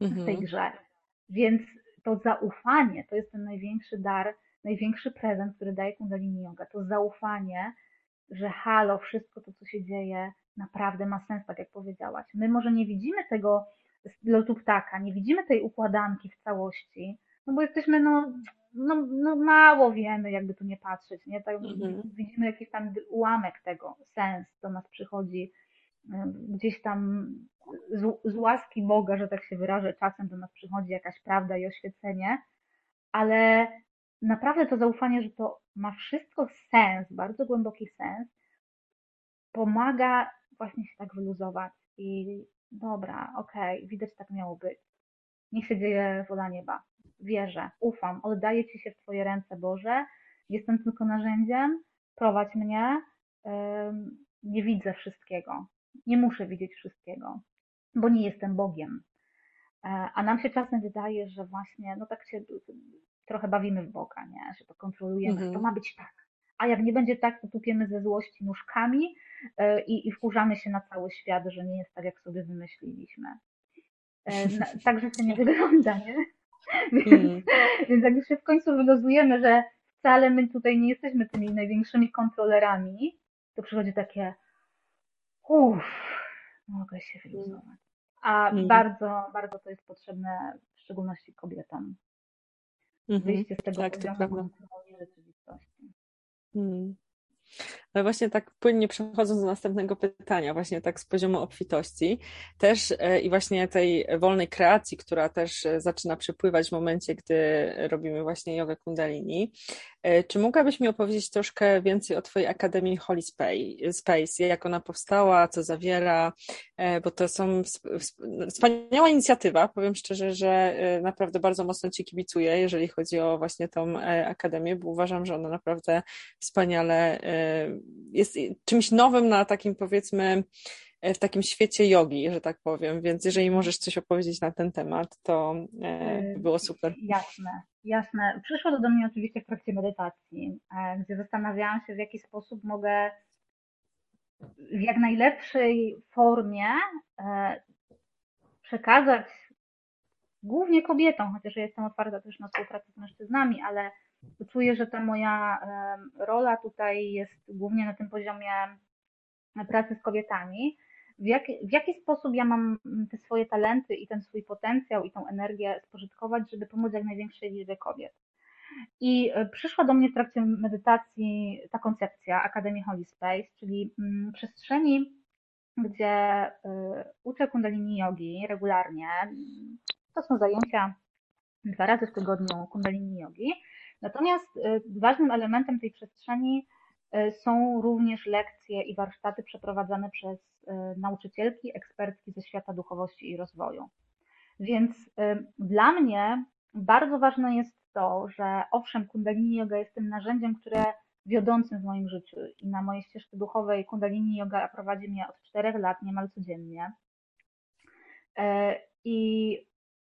mhm. w tej mhm. grze. Więc to zaufanie to jest ten największy dar, największy prezent, który daje Kundalini Yoga. To zaufanie, że halo, wszystko to, co się dzieje, naprawdę ma sens, tak jak powiedziałaś. My może nie widzimy tego lotu ptaka, nie widzimy tej układanki w całości, no bo jesteśmy no, no, no mało wiemy, jakby tu nie patrzeć, nie? Tak, mhm. Widzimy jakiś tam ułamek tego, sens do nas przychodzi gdzieś tam z, z łaski Boga, że tak się wyrażę, czasem do nas przychodzi jakaś prawda i oświecenie, ale naprawdę to zaufanie, że to ma wszystko sens, bardzo głęboki sens, pomaga właśnie się tak wyluzować i dobra, okej, okay, widać tak miało być. Niech się dzieje wola nieba. Wierzę, ufam, oddaję Ci się w Twoje ręce, Boże, jestem tylko narzędziem, prowadź mnie, nie widzę wszystkiego, nie muszę widzieć wszystkiego, bo nie jestem Bogiem. E, a nam się czasem wydaje, że właśnie, no tak się trochę bawimy w Boga, nie? że to kontrolujemy, mhm. to ma być tak. A jak nie będzie tak, to tupiemy ze złości nóżkami e, i, i wkurzamy się na cały świat, że nie jest tak, jak sobie wymyśliliśmy. E, tak, że to nie wygląda, nie? Mm. Więc jak już się w końcu wylozujemy, że wcale my tutaj nie jesteśmy tymi największymi kontrolerami, to przychodzi takie uff, mogę się wyluzować. A mm. bardzo, bardzo to jest potrzebne w szczególności kobietom. Mm -hmm. Wyjście z tego tak, poziomu rzeczywistości. Mm. Ale właśnie tak płynnie przechodząc do następnego pytania, właśnie tak z poziomu obfitości, też e, i właśnie tej wolnej kreacji, która też e, zaczyna przypływać w momencie, gdy robimy właśnie jogę kundalini. E, czy mogłabyś mi opowiedzieć troszkę więcej o Twojej Akademii Holy Space, jak ona powstała, co zawiera, bo to są wspaniała inicjatywa. Powiem szczerze, że naprawdę bardzo mocno Ci kibicuję, jeżeli chodzi o właśnie tą Akademię, bo uważam, że ona naprawdę wspaniale jest czymś nowym na takim powiedzmy e, w takim świecie jogi, że tak powiem, więc jeżeli możesz coś opowiedzieć na ten temat, to e, by było super. Jasne, jasne. Przyszło to do mnie oczywiście w trakcie medytacji, e, gdzie zastanawiałam się, w jaki sposób mogę w jak najlepszej formie przekazać głównie kobietom, chociaż ja jestem otwarta też na współpracę z mężczyznami, ale czuję, że ta moja rola tutaj jest głównie na tym poziomie pracy z kobietami. W jaki, w jaki sposób ja mam te swoje talenty i ten swój potencjał i tą energię spożytkować, żeby pomóc jak największej liczbie kobiet. I e, przyszła do mnie w trakcie medytacji ta koncepcja Akademii Holy Space, czyli mm, przestrzeni, gdzie e, uczę kundalini jogi regularnie. To są zajęcia dwa razy w tygodniu kundalini jogi. Natomiast y, ważnym elementem tej przestrzeni są również lekcje i warsztaty przeprowadzane przez y, nauczycielki, ekspertki ze świata duchowości i rozwoju. Więc dla mnie bardzo ważne jest to, że owszem, Kundalini Yoga jest tym narzędziem, które wiodącym w moim życiu i na mojej ścieżce duchowej Kundalini Yoga prowadzi mnie od czterech lat niemal codziennie. I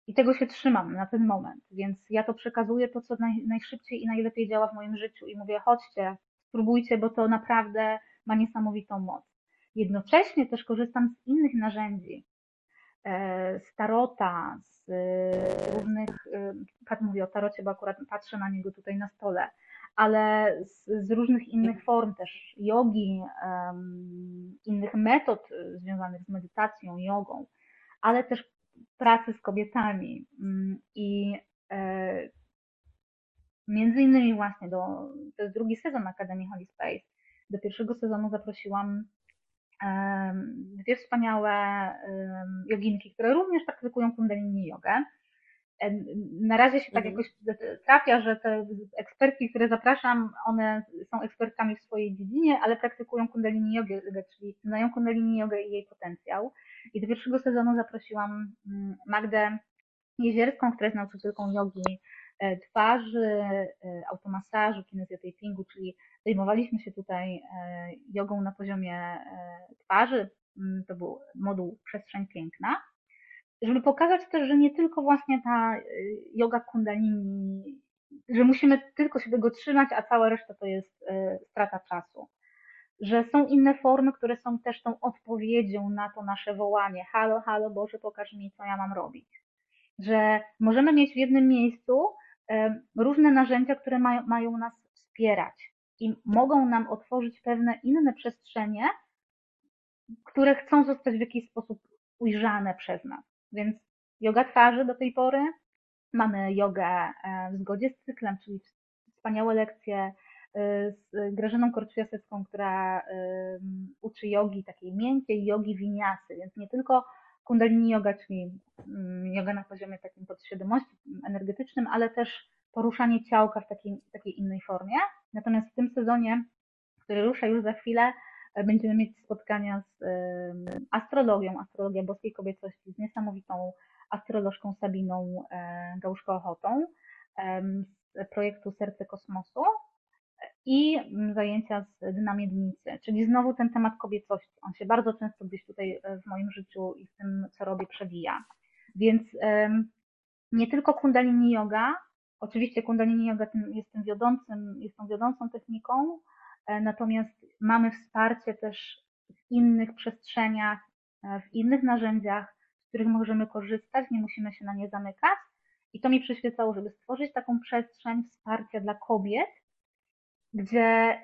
i tego się trzymam na ten moment, więc ja to przekazuję to, co naj, najszybciej i najlepiej działa w moim życiu i mówię, chodźcie, spróbujcie, bo to naprawdę ma niesamowitą moc. Jednocześnie też korzystam z innych narzędzi, e, z tarota, z różnych, tak mówię o tarocie, bo akurat patrzę na niego tutaj na stole, ale z, z różnych innych form też jogi, innych metod związanych z medytacją, jogą, ale też pracy z kobietami. Mm, I e, między innymi właśnie do, to jest drugi sezon Akademii Holy Space. Do pierwszego sezonu zaprosiłam dwie wspaniałe joginki, które również praktykują kundalini jogę. Na razie się tak mhm. jakoś trafia, że te ekspertki, które zapraszam, one są ekspertkami w swojej dziedzinie, ale praktykują kundalini jogę, czyli znają kundalini jogę i jej potencjał. I do pierwszego sezonu zaprosiłam mm, Magdę Jezierską, która jest nauczycielką jogi twarzy, e, automasażu, kinezjotapingu, czyli zajmowaliśmy się tutaj e, jogą na poziomie twarzy. Mm, to był moduł Przestrzeń Piękna żeby pokazać też, że nie tylko właśnie ta yoga kundalini, że musimy tylko się tego trzymać, a cała reszta to jest strata czasu. Że są inne formy, które są też tą odpowiedzią na to nasze wołanie. Halo, halo, Boże, pokaż mi, co ja mam robić. Że możemy mieć w jednym miejscu różne narzędzia, które mają, mają nas wspierać i mogą nam otworzyć pewne inne przestrzenie, które chcą zostać w jakiś sposób ujrzane przez nas. Więc yoga twarzy do tej pory, mamy jogę e, w zgodzie z cyklem, czyli wspaniałe lekcje e, z Grażyną Korczwiasecką, która uczy jogi takiej miękkiej, jogi winiasy, więc nie tylko kundalini yoga, czyli yoga na poziomie takim podświadomości energetycznym, ale też poruszanie ciałka w takiej, takiej innej formie. Natomiast w tym sezonie, który rusza już za chwilę, Będziemy mieć spotkania z astrologią, astrologia boskiej kobiecości, z niesamowitą astrolożką Sabiną e, Gałszko-Ochotą z projektu Serce Kosmosu i zajęcia z dynamiednicy, czyli znowu ten temat kobiecości. On się bardzo często gdzieś tutaj e, w moim życiu i w tym, co robię, przewija. Więc nie tylko kundalini yoga, oczywiście kundalini yoga jest tym wiodącym, jest tą wiodącą techniką, E, natomiast mamy wsparcie też w innych przestrzeniach, e, w innych narzędziach, z których możemy korzystać, nie musimy się na nie zamykać. I to mi przyświecało, żeby stworzyć taką przestrzeń wsparcia dla kobiet, gdzie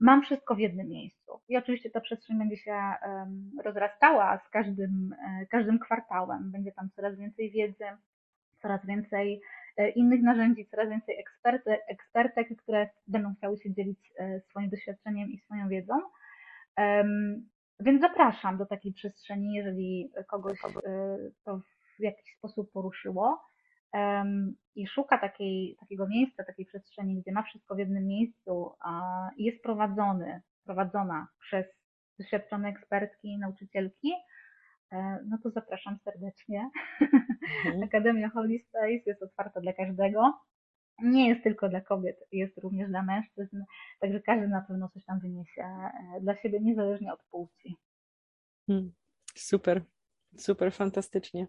mam wszystko w jednym miejscu. I oczywiście ta przestrzeń będzie się rozrastała z każdym, e, każdym kwartałem. Będzie tam coraz więcej wiedzy, coraz więcej E, innych narzędzi, coraz więcej ekspertek, ekspertek, które będą chciały się dzielić e, swoim doświadczeniem i swoją wiedzą. Więc zapraszam do takiej przestrzeni, jeżeli kogoś to w jakiś sposób poruszyło i szuka takiej, takiego miejsca, takiej przestrzeni, gdzie ma wszystko w jednym miejscu i jest prowadzony, prowadzona przez doświadczone ekspertki, nauczycielki, E, no to zapraszam serdecznie. Mhm. Akademia Holy Space jest otwarta dla każdego. Nie jest tylko dla kobiet, jest również dla mężczyzn, także każdy na pewno coś tam wyniesie e, dla siebie, niezależnie od płci. Hmm. Super, super, fantastycznie.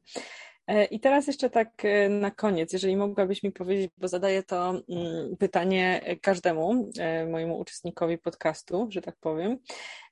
E, I teraz jeszcze tak na koniec, jeżeli mogłabyś mi powiedzieć, bo zadaję to mm, pytanie każdemu mojemu uczestnikowi podcastu, że tak powiem.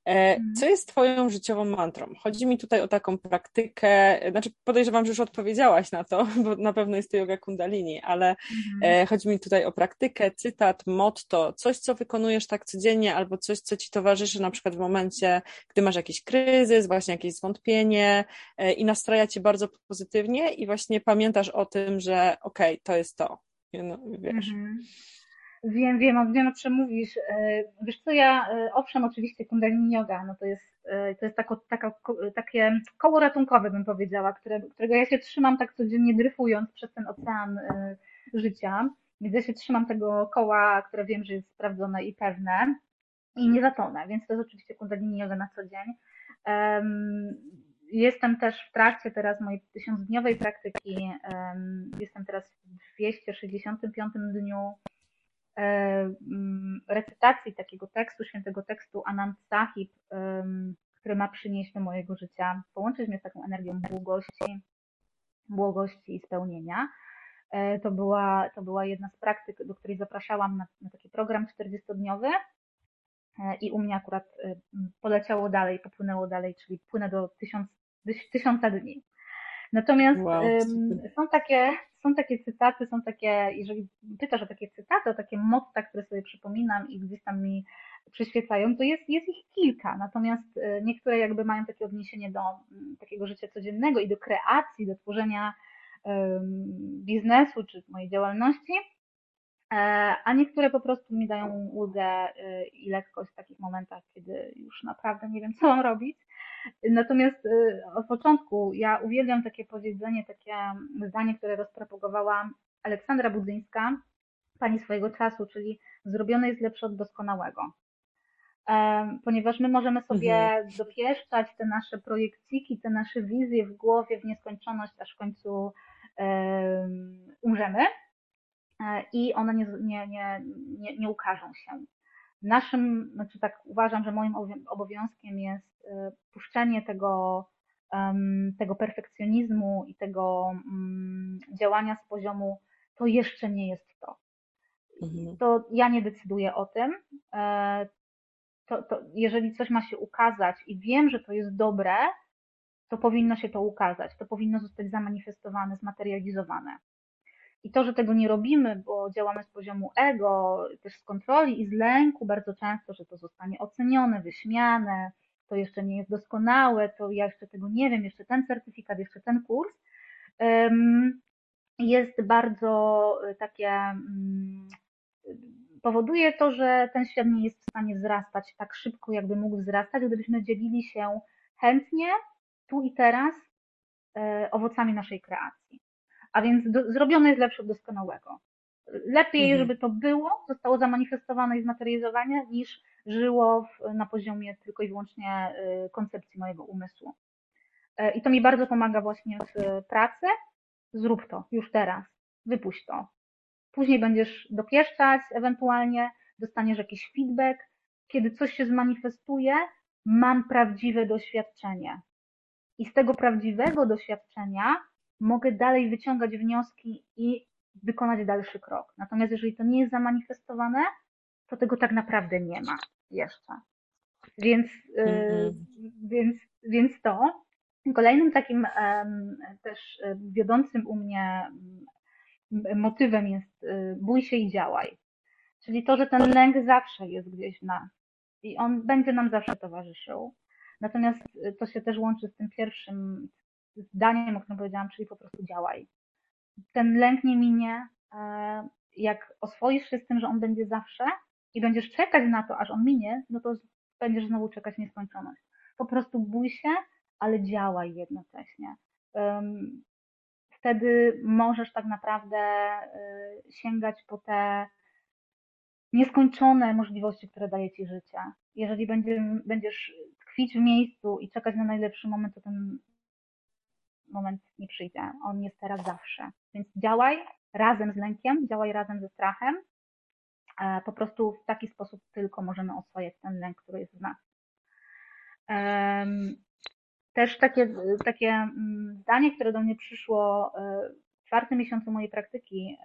E, mhm. Co jest Twoją życiową mantrą? Chodzi mi tutaj o taką praktykę, znaczy podejrzewam, że już odpowiedziałaś na to, bo na pewno jest to yoga kundalini, ale mhm. E, chodzi mi tutaj o praktykę, cytat, motto, coś, co wykonujesz tak codziennie, albo coś, co Ci towarzyszy na przykład w momencie, gdy masz jakiś kryzys, właśnie jakieś zwątpienie e, i nastraja Cię bardzo pozytywnie i właśnie pamiętasz o tym, że okej, okay, to jest to. No, wiesz. Mhm. Wiem, wiem, o czym mówisz. E, wiesz co, ja e, owszem, oczywiście kundalini yoga, no to jest, e, to jest tako, taka, takie koło ratunkowe, bym powiedziała, które, którego ja się trzymam tak codziennie dryfując przez ten ocean życia. Więc ja się trzymam tego koła, które wiem, że jest sprawdzone i pewne i nie zatonę, więc to jest oczywiście kundalini yoga na co dzień. Jestem też w trakcie teraz mojej tysiącdniowej praktyki. Jestem teraz w 265 dniu recytacji takiego tekstu, świętego tekstu Anand Sahib, który ma przynieść do mojego życia, połączyć mnie z taką energią błogości, błogości i spełnienia. E, to była, to była jedna z praktyk, do której zapraszałam na, na taki program 40-dniowy e, i u mnie akurat poleciało dalej, popłynęło dalej, czyli płynę do tysiąc, tysiąca dni. Natomiast wow, są, takie, są takie cytaty, są takie, jeżeli pytasz o takie cytaty, o takie motta, które sobie przypominam i gdzieś tam mi przyświecają, to jest, jest ich kilka. Natomiast e, niektóre jakby mają takie odniesienie do mm, takiego życia codziennego i do kreacji, do tworzenia biznesu czy mojej działalności. a niektóre po prostu mi dają ulgę i lekkość w takich momentach, kiedy już naprawdę nie wiem, co mam robić. Natomiast od początku ja uwielbiam takie powiedzenie, takie zdanie, które rozpropagowała Aleksandra Budzyńska, pani swojego czasu, czyli zrobione jest lepsze od doskonałego. Ponieważ my możemy sobie mhm. dopieszczać te nasze projekciki, te nasze wizje w głowie w nieskończoność, aż w końcu um, umrzemy e, i one nie, nie, nie, nie, nie ukażą się. Naszym, znaczy tak uważam, że moim obowiązkiem jest e, puszczenie tego, tego perfekcjonizmu i tego mm, działania z poziomu to jeszcze nie jest to. Mhm. To ja nie decyduję o tym. E, to, to jeżeli coś ma się ukazać i wiem, że to jest dobre, to powinno się to ukazać, to powinno zostać zamanifestowane, zmaterializowane. I to, że tego nie robimy, bo działamy z poziomu ego, też z kontroli i z lęku bardzo często, że to zostanie ocenione, wyśmiane, to jeszcze nie jest doskonałe, to ja jeszcze tego nie wiem, jeszcze ten certyfikat, jeszcze ten kurs, jest bardzo takie mm, powoduje to, że ten świat nie jest w stanie wzrastać tak szybko, jakby mógł wzrastać, gdybyśmy dzielili się chętnie, tu i teraz, e, owocami naszej kreacji. A więc do, zrobione jest lepsze od doskonałego. Lepiej, mhm. żeby to było, zostało zamanifestowane i zmaterializowane, niż żyło w, na poziomie tylko i wyłącznie e, koncepcji mojego umysłu. E, I to mi bardzo pomaga właśnie w pracy. Zrób to już teraz, wypuść to, Później będziesz dopieszczać, ewentualnie dostaniesz jakiś feedback. Kiedy coś się zmanifestuje, mam prawdziwe doświadczenie. I z tego prawdziwego doświadczenia mogę dalej wyciągać wnioski i wykonać dalszy krok. Natomiast jeżeli to nie jest zamanifestowane, to tego tak naprawdę nie ma jeszcze. Więc, mm-hmm. więc, więc to. Kolejnym takim też e, wiodącym u mnie motywem jest y, bój się i działaj. Czyli to, że ten lęk zawsze jest gdzieś w nas i on będzie nam zawsze towarzyszył. Natomiast to się też łączy z tym pierwszym zdaniem, o którym powiedziałam, czyli po prostu działaj. Ten lęk nie minie, e, jak oswoisz się z tym, że on będzie zawsze i będziesz czekać na to, aż on minie, no to będziesz znowu czekać nieskończoność. Po prostu bój się, ale działaj jednocześnie wtedy możesz tak naprawdę y, sięgać po te nieskończone możliwości, które daje ci życie. Jeżeli będziesz tkwić w miejscu i czekać na najlepszy moment, to ten moment nie przyjdzie. On jest teraz zawsze. Więc działaj razem z lękiem, działaj razem ze strachem. E, po prostu w taki sposób tylko możemy oswajać ten lęk, który jest w nas. Też takie, takie mm, zdanie, które do mnie przyszło e, w czwartym miesiącu mojej praktyki,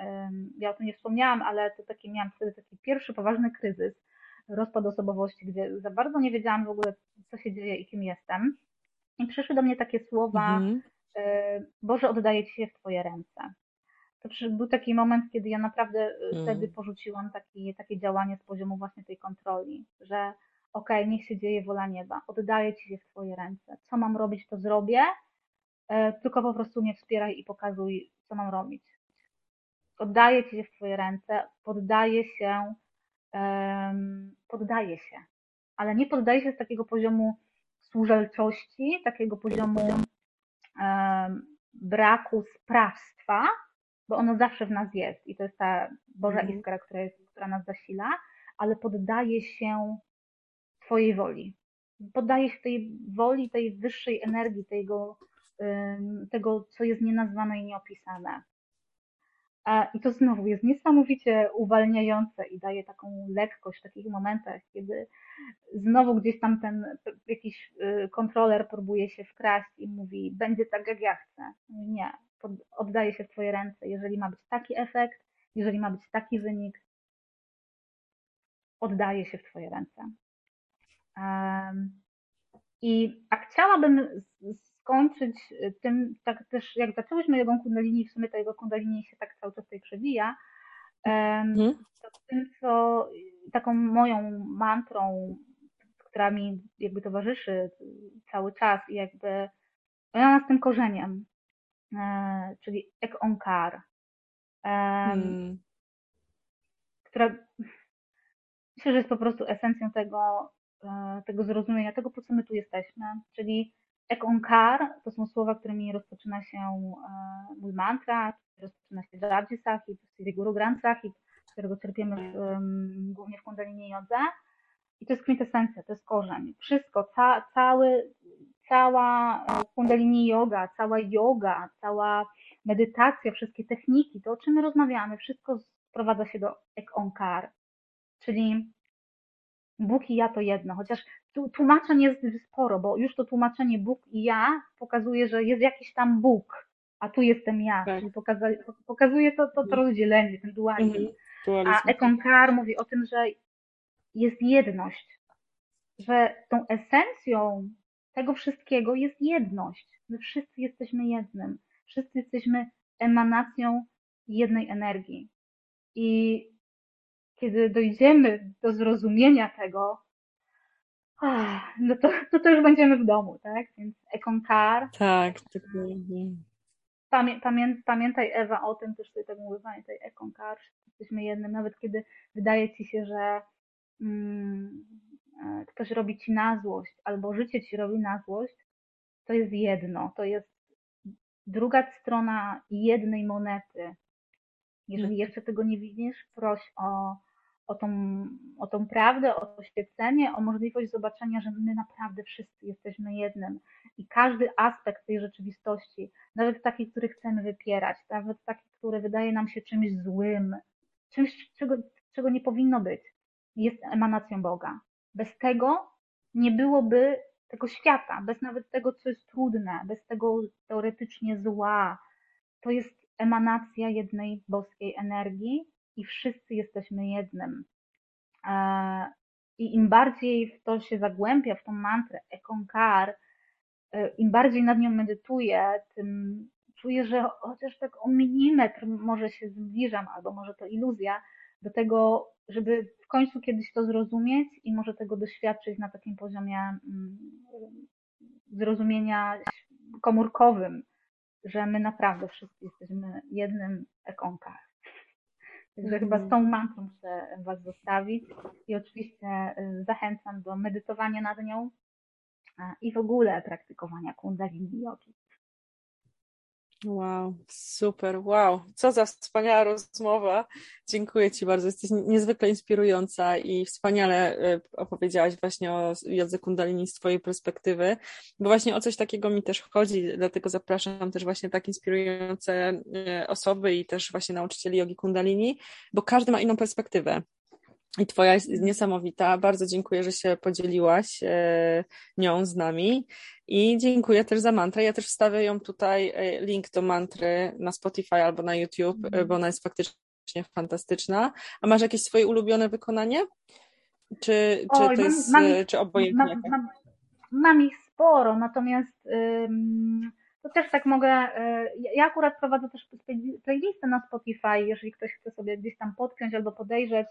ja o tym nie wspomniałam, ale to taki, miałam wtedy taki pierwszy poważny kryzys, rozpad osobowości, gdzie za bardzo nie wiedziałam w ogóle, co się dzieje i kim jestem. I przyszły do mnie takie słowa, mhm. E, Boże, oddaję Ci się w Twoje ręce. To był taki moment, kiedy ja naprawdę e, mhm. wtedy porzuciłam taki, takie działanie z poziomu właśnie tej kontroli, że okej, okay, niech się dzieje wola nieba, oddaję Ci się w Twoje ręce. Co mam robić, to zrobię, e, tylko po prostu mnie wspieraj i pokazuj, co mam robić. Oddaję Ci się w Twoje ręce, poddaję się, poddaję się, ale nie poddaję się z takiego poziomu służalczości, takiego poziomu braku sprawstwa, bo ono zawsze w nas jest i to jest ta Boża mhm. iskra, która, jest, która nas zasila, ale poddaję się Twojej woli. Poddaje się tej woli, tej wyższej energii, tego, tego co jest nienazwane i nieopisane. I to znowu jest niesamowicie uwalniające i daje taką lekkość w takich momentach, kiedy znowu gdzieś tam ten jakiś y, kontroler próbuje się wkraść i mówi, będzie tak jak ja chcę. Nie, oddaje się w Twoje ręce. Jeżeli ma być taki efekt, jeżeli ma być taki wynik, oddaje się w Twoje ręce. I a chciałabym skończyć tym, tak też jak zaczęłyśmy jego kundalini, w sumie to jego kundalini się tak cały czas tutaj przewija, hmm. to tym, co taką moją mantrą, która mi jakby towarzyszy cały czas i jakby ona z tym korzeniem, e, czyli ek onkar. Hmm. która myślę, że jest po prostu esencją tego, e, tego zrozumienia, tego po co my tu jesteśmy, czyli Onkar to są słowa, którymi rozpoczyna się e, mój mantra, rozpoczyna się Jaji Sahib, Sri Guru Granth Sahib, którego czerpiemy w, głównie w Kundalini Jodze. I to jest kwintesencja, to jest korzeń. Wszystko, ca, cały, cała e, Kundalini Yoga, cała yoga, cała medytacja, wszystkie techniki, to o czym my rozmawiamy, wszystko sprowadza się do Ek Onkar, czyli Bóg i ja to jedno, chociaż tłumaczeń jest sporo, bo już to tłumaczenie Bóg i ja pokazuje, że jest jakiś tam Bóg, a tu jestem ja, tak. czyli pokazuje, pokazuje to, to, to rozdzielenie, ten dualizm. Mhm. A Ekonkar mówi o tym, że jest jedność, że tą esencją tego wszystkiego jest jedność. My wszyscy jesteśmy jednym, wszyscy jesteśmy emanacją jednej energii. I kiedy dojdziemy do zrozumienia tego, no to, to, to już będziemy w domu, tak? Więc Ekonkar. Tak, dokładnie. Pamię, pamię, pamiętaj Ewa o tym, też sobie tak mówię, pamiętaj Ekonkar, jesteśmy jednym, nawet kiedy wydaje ci się, że mm, e, ktoś robi ci na złość, albo życie ci robi na złość, to jest jedno, to jest druga strona jednej monety. Jeżeli mhm. jeszcze tego nie widzisz, proś o o tą, o tą prawdę, o to świecenie, o możliwość zobaczenia, że my naprawdę wszyscy jesteśmy jednym i każdy aspekt tej rzeczywistości, nawet taki, który chcemy wypierać, nawet taki, który wydaje nam się czymś złym, czymś, czego, czego nie powinno być, jest emanacją Boga. Bez tego nie byłoby tego świata, bez nawet tego, co jest trudne, bez tego teoretycznie zła. To jest emanacja jednej boskiej energii, i wszyscy jesteśmy jednym. E, I im bardziej w to się zagłębia, w tą mantrę Ekonkar, e, im bardziej nad nią medytuję, tym czuję, że chociaż tak o milimetr może się zbliżam, albo może to iluzja, do tego, żeby w końcu kiedyś to zrozumieć i może tego doświadczyć na takim poziomie mm, zrozumienia komórkowym, że my naprawdę wszyscy jesteśmy jednym ekonkar. Także chyba z tą mantrą chcę Was zostawić i oczywiście y, zachęcam do medytowania nad nią i w ogóle praktykowania kundalini jogi. Wow, super, wow, co za wspaniała rozmowa. Dziękuję Ci bardzo, jesteś niezwykle inspirująca i wspaniale e, opowiedziałaś właśnie o jodze kundalini z Twojej perspektywy, bo właśnie o coś takiego mi też chodzi, dlatego zapraszam też właśnie tak inspirujące e, osoby i też właśnie nauczycieli jogi kundalini, bo każdy ma inną perspektywę. I Twoja jest niesamowita. Bardzo dziękuję, że się podzieliłaś e, nią z nami. I dziękuję też za mantrę. Ja też wstawię ją tutaj, e, link do mantry na Spotify albo na YouTube, mm. bo ona jest faktycznie fantastyczna. A masz jakieś swoje ulubione wykonanie? Czy, czy to jest, mam, czy obojętnie? Mam, mam, mam, ich sporo, natomiast to też tak mogę, ja akurat prowadzę też playlistę na Spotify, jeżeli ktoś chce sobie gdzieś tam podpiąć albo podejrzeć,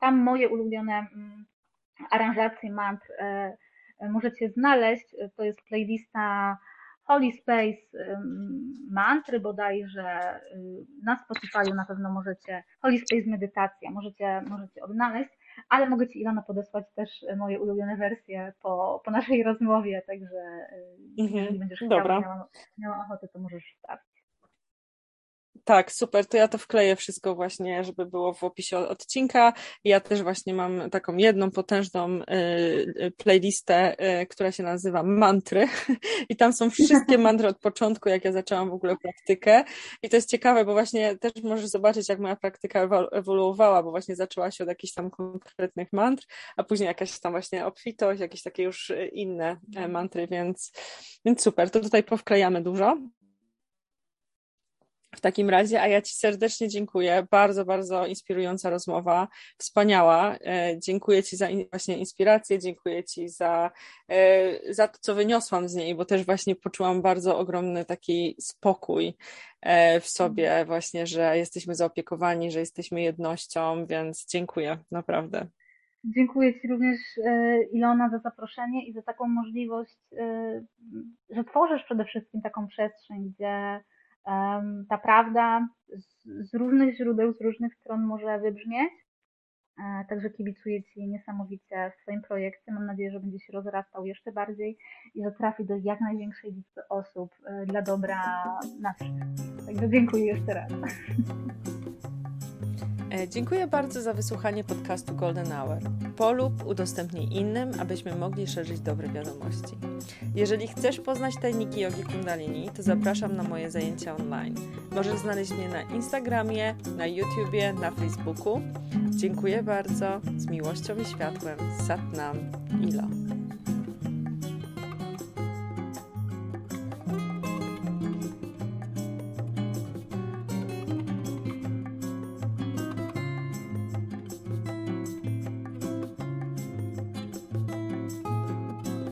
tam moje ulubione mm, aranżacje mantr e, e, możecie znaleźć. To jest playlista Holy Space mantry bodajże y, na Spotify na pewno możecie, Holy Space medytacja możecie, możecie odnaleźć, ale mogę Ci Ilona podesłać też moje ulubione wersje po, po naszej rozmowie, także jeżeli mhm. będziesz chciała, miała, miała ochotę, to możesz wstawić. Tak, super. To ja to wkleję wszystko właśnie, żeby było w opisie odcinka. Ja też właśnie mam taką jedną potężną y, y, playlistę, y, która się nazywa Mantry i tam są wszystkie mantry od początku, jak ja zaczęłam w ogóle praktykę. I to jest ciekawe, bo właśnie też możesz zobaczyć, jak moja praktyka ewoluowała, bo właśnie zaczęła się od jakichś tam konkretnych mantr, a później jakaś tam właśnie obfitość, jakieś takie już inne e, mantry, więc, więc super. To tutaj powklejamy dużo. W takim razie, a ja Ci serdecznie dziękuję. Bardzo, bardzo inspirująca rozmowa, wspaniała. E, dziękuję Ci za właśnie inspirację, dziękuję Ci za, e, za to, co wyniosłam z niej, bo też właśnie poczułam bardzo ogromny taki spokój e, w sobie, mhm. właśnie, że jesteśmy zaopiekowani, że jesteśmy jednością, więc dziękuję, naprawdę. Dziękuję Ci również, Ilona, za zaproszenie i za taką możliwość, że tworzysz przede wszystkim taką przestrzeń, gdzie ta prawda z, różnych źródeł, z różnych stron może wybrzmieć E, Także kibicuję Ci niesamowicie w Twoim projekcie. Mam nadzieję, że będzie się rozrastał jeszcze bardziej i że trafi do jak największej liczby osób e, dla dobra nas. Także dziękuję jeszcze raz. E, Dziękuję bardzo za wysłuchanie podcastu Golden Hour. Polub, udostępnij innym, abyśmy mogli szerzyć dobre wiadomości. Jeżeli chcesz poznać tajniki jogi kundalini, to zapraszam na moje zajęcia online. Możesz znaleźć mnie na Instagramie, na YouTubie, na Facebooku. Dziękuję bardzo. Z miłością i światłem. Satnam. Ilo.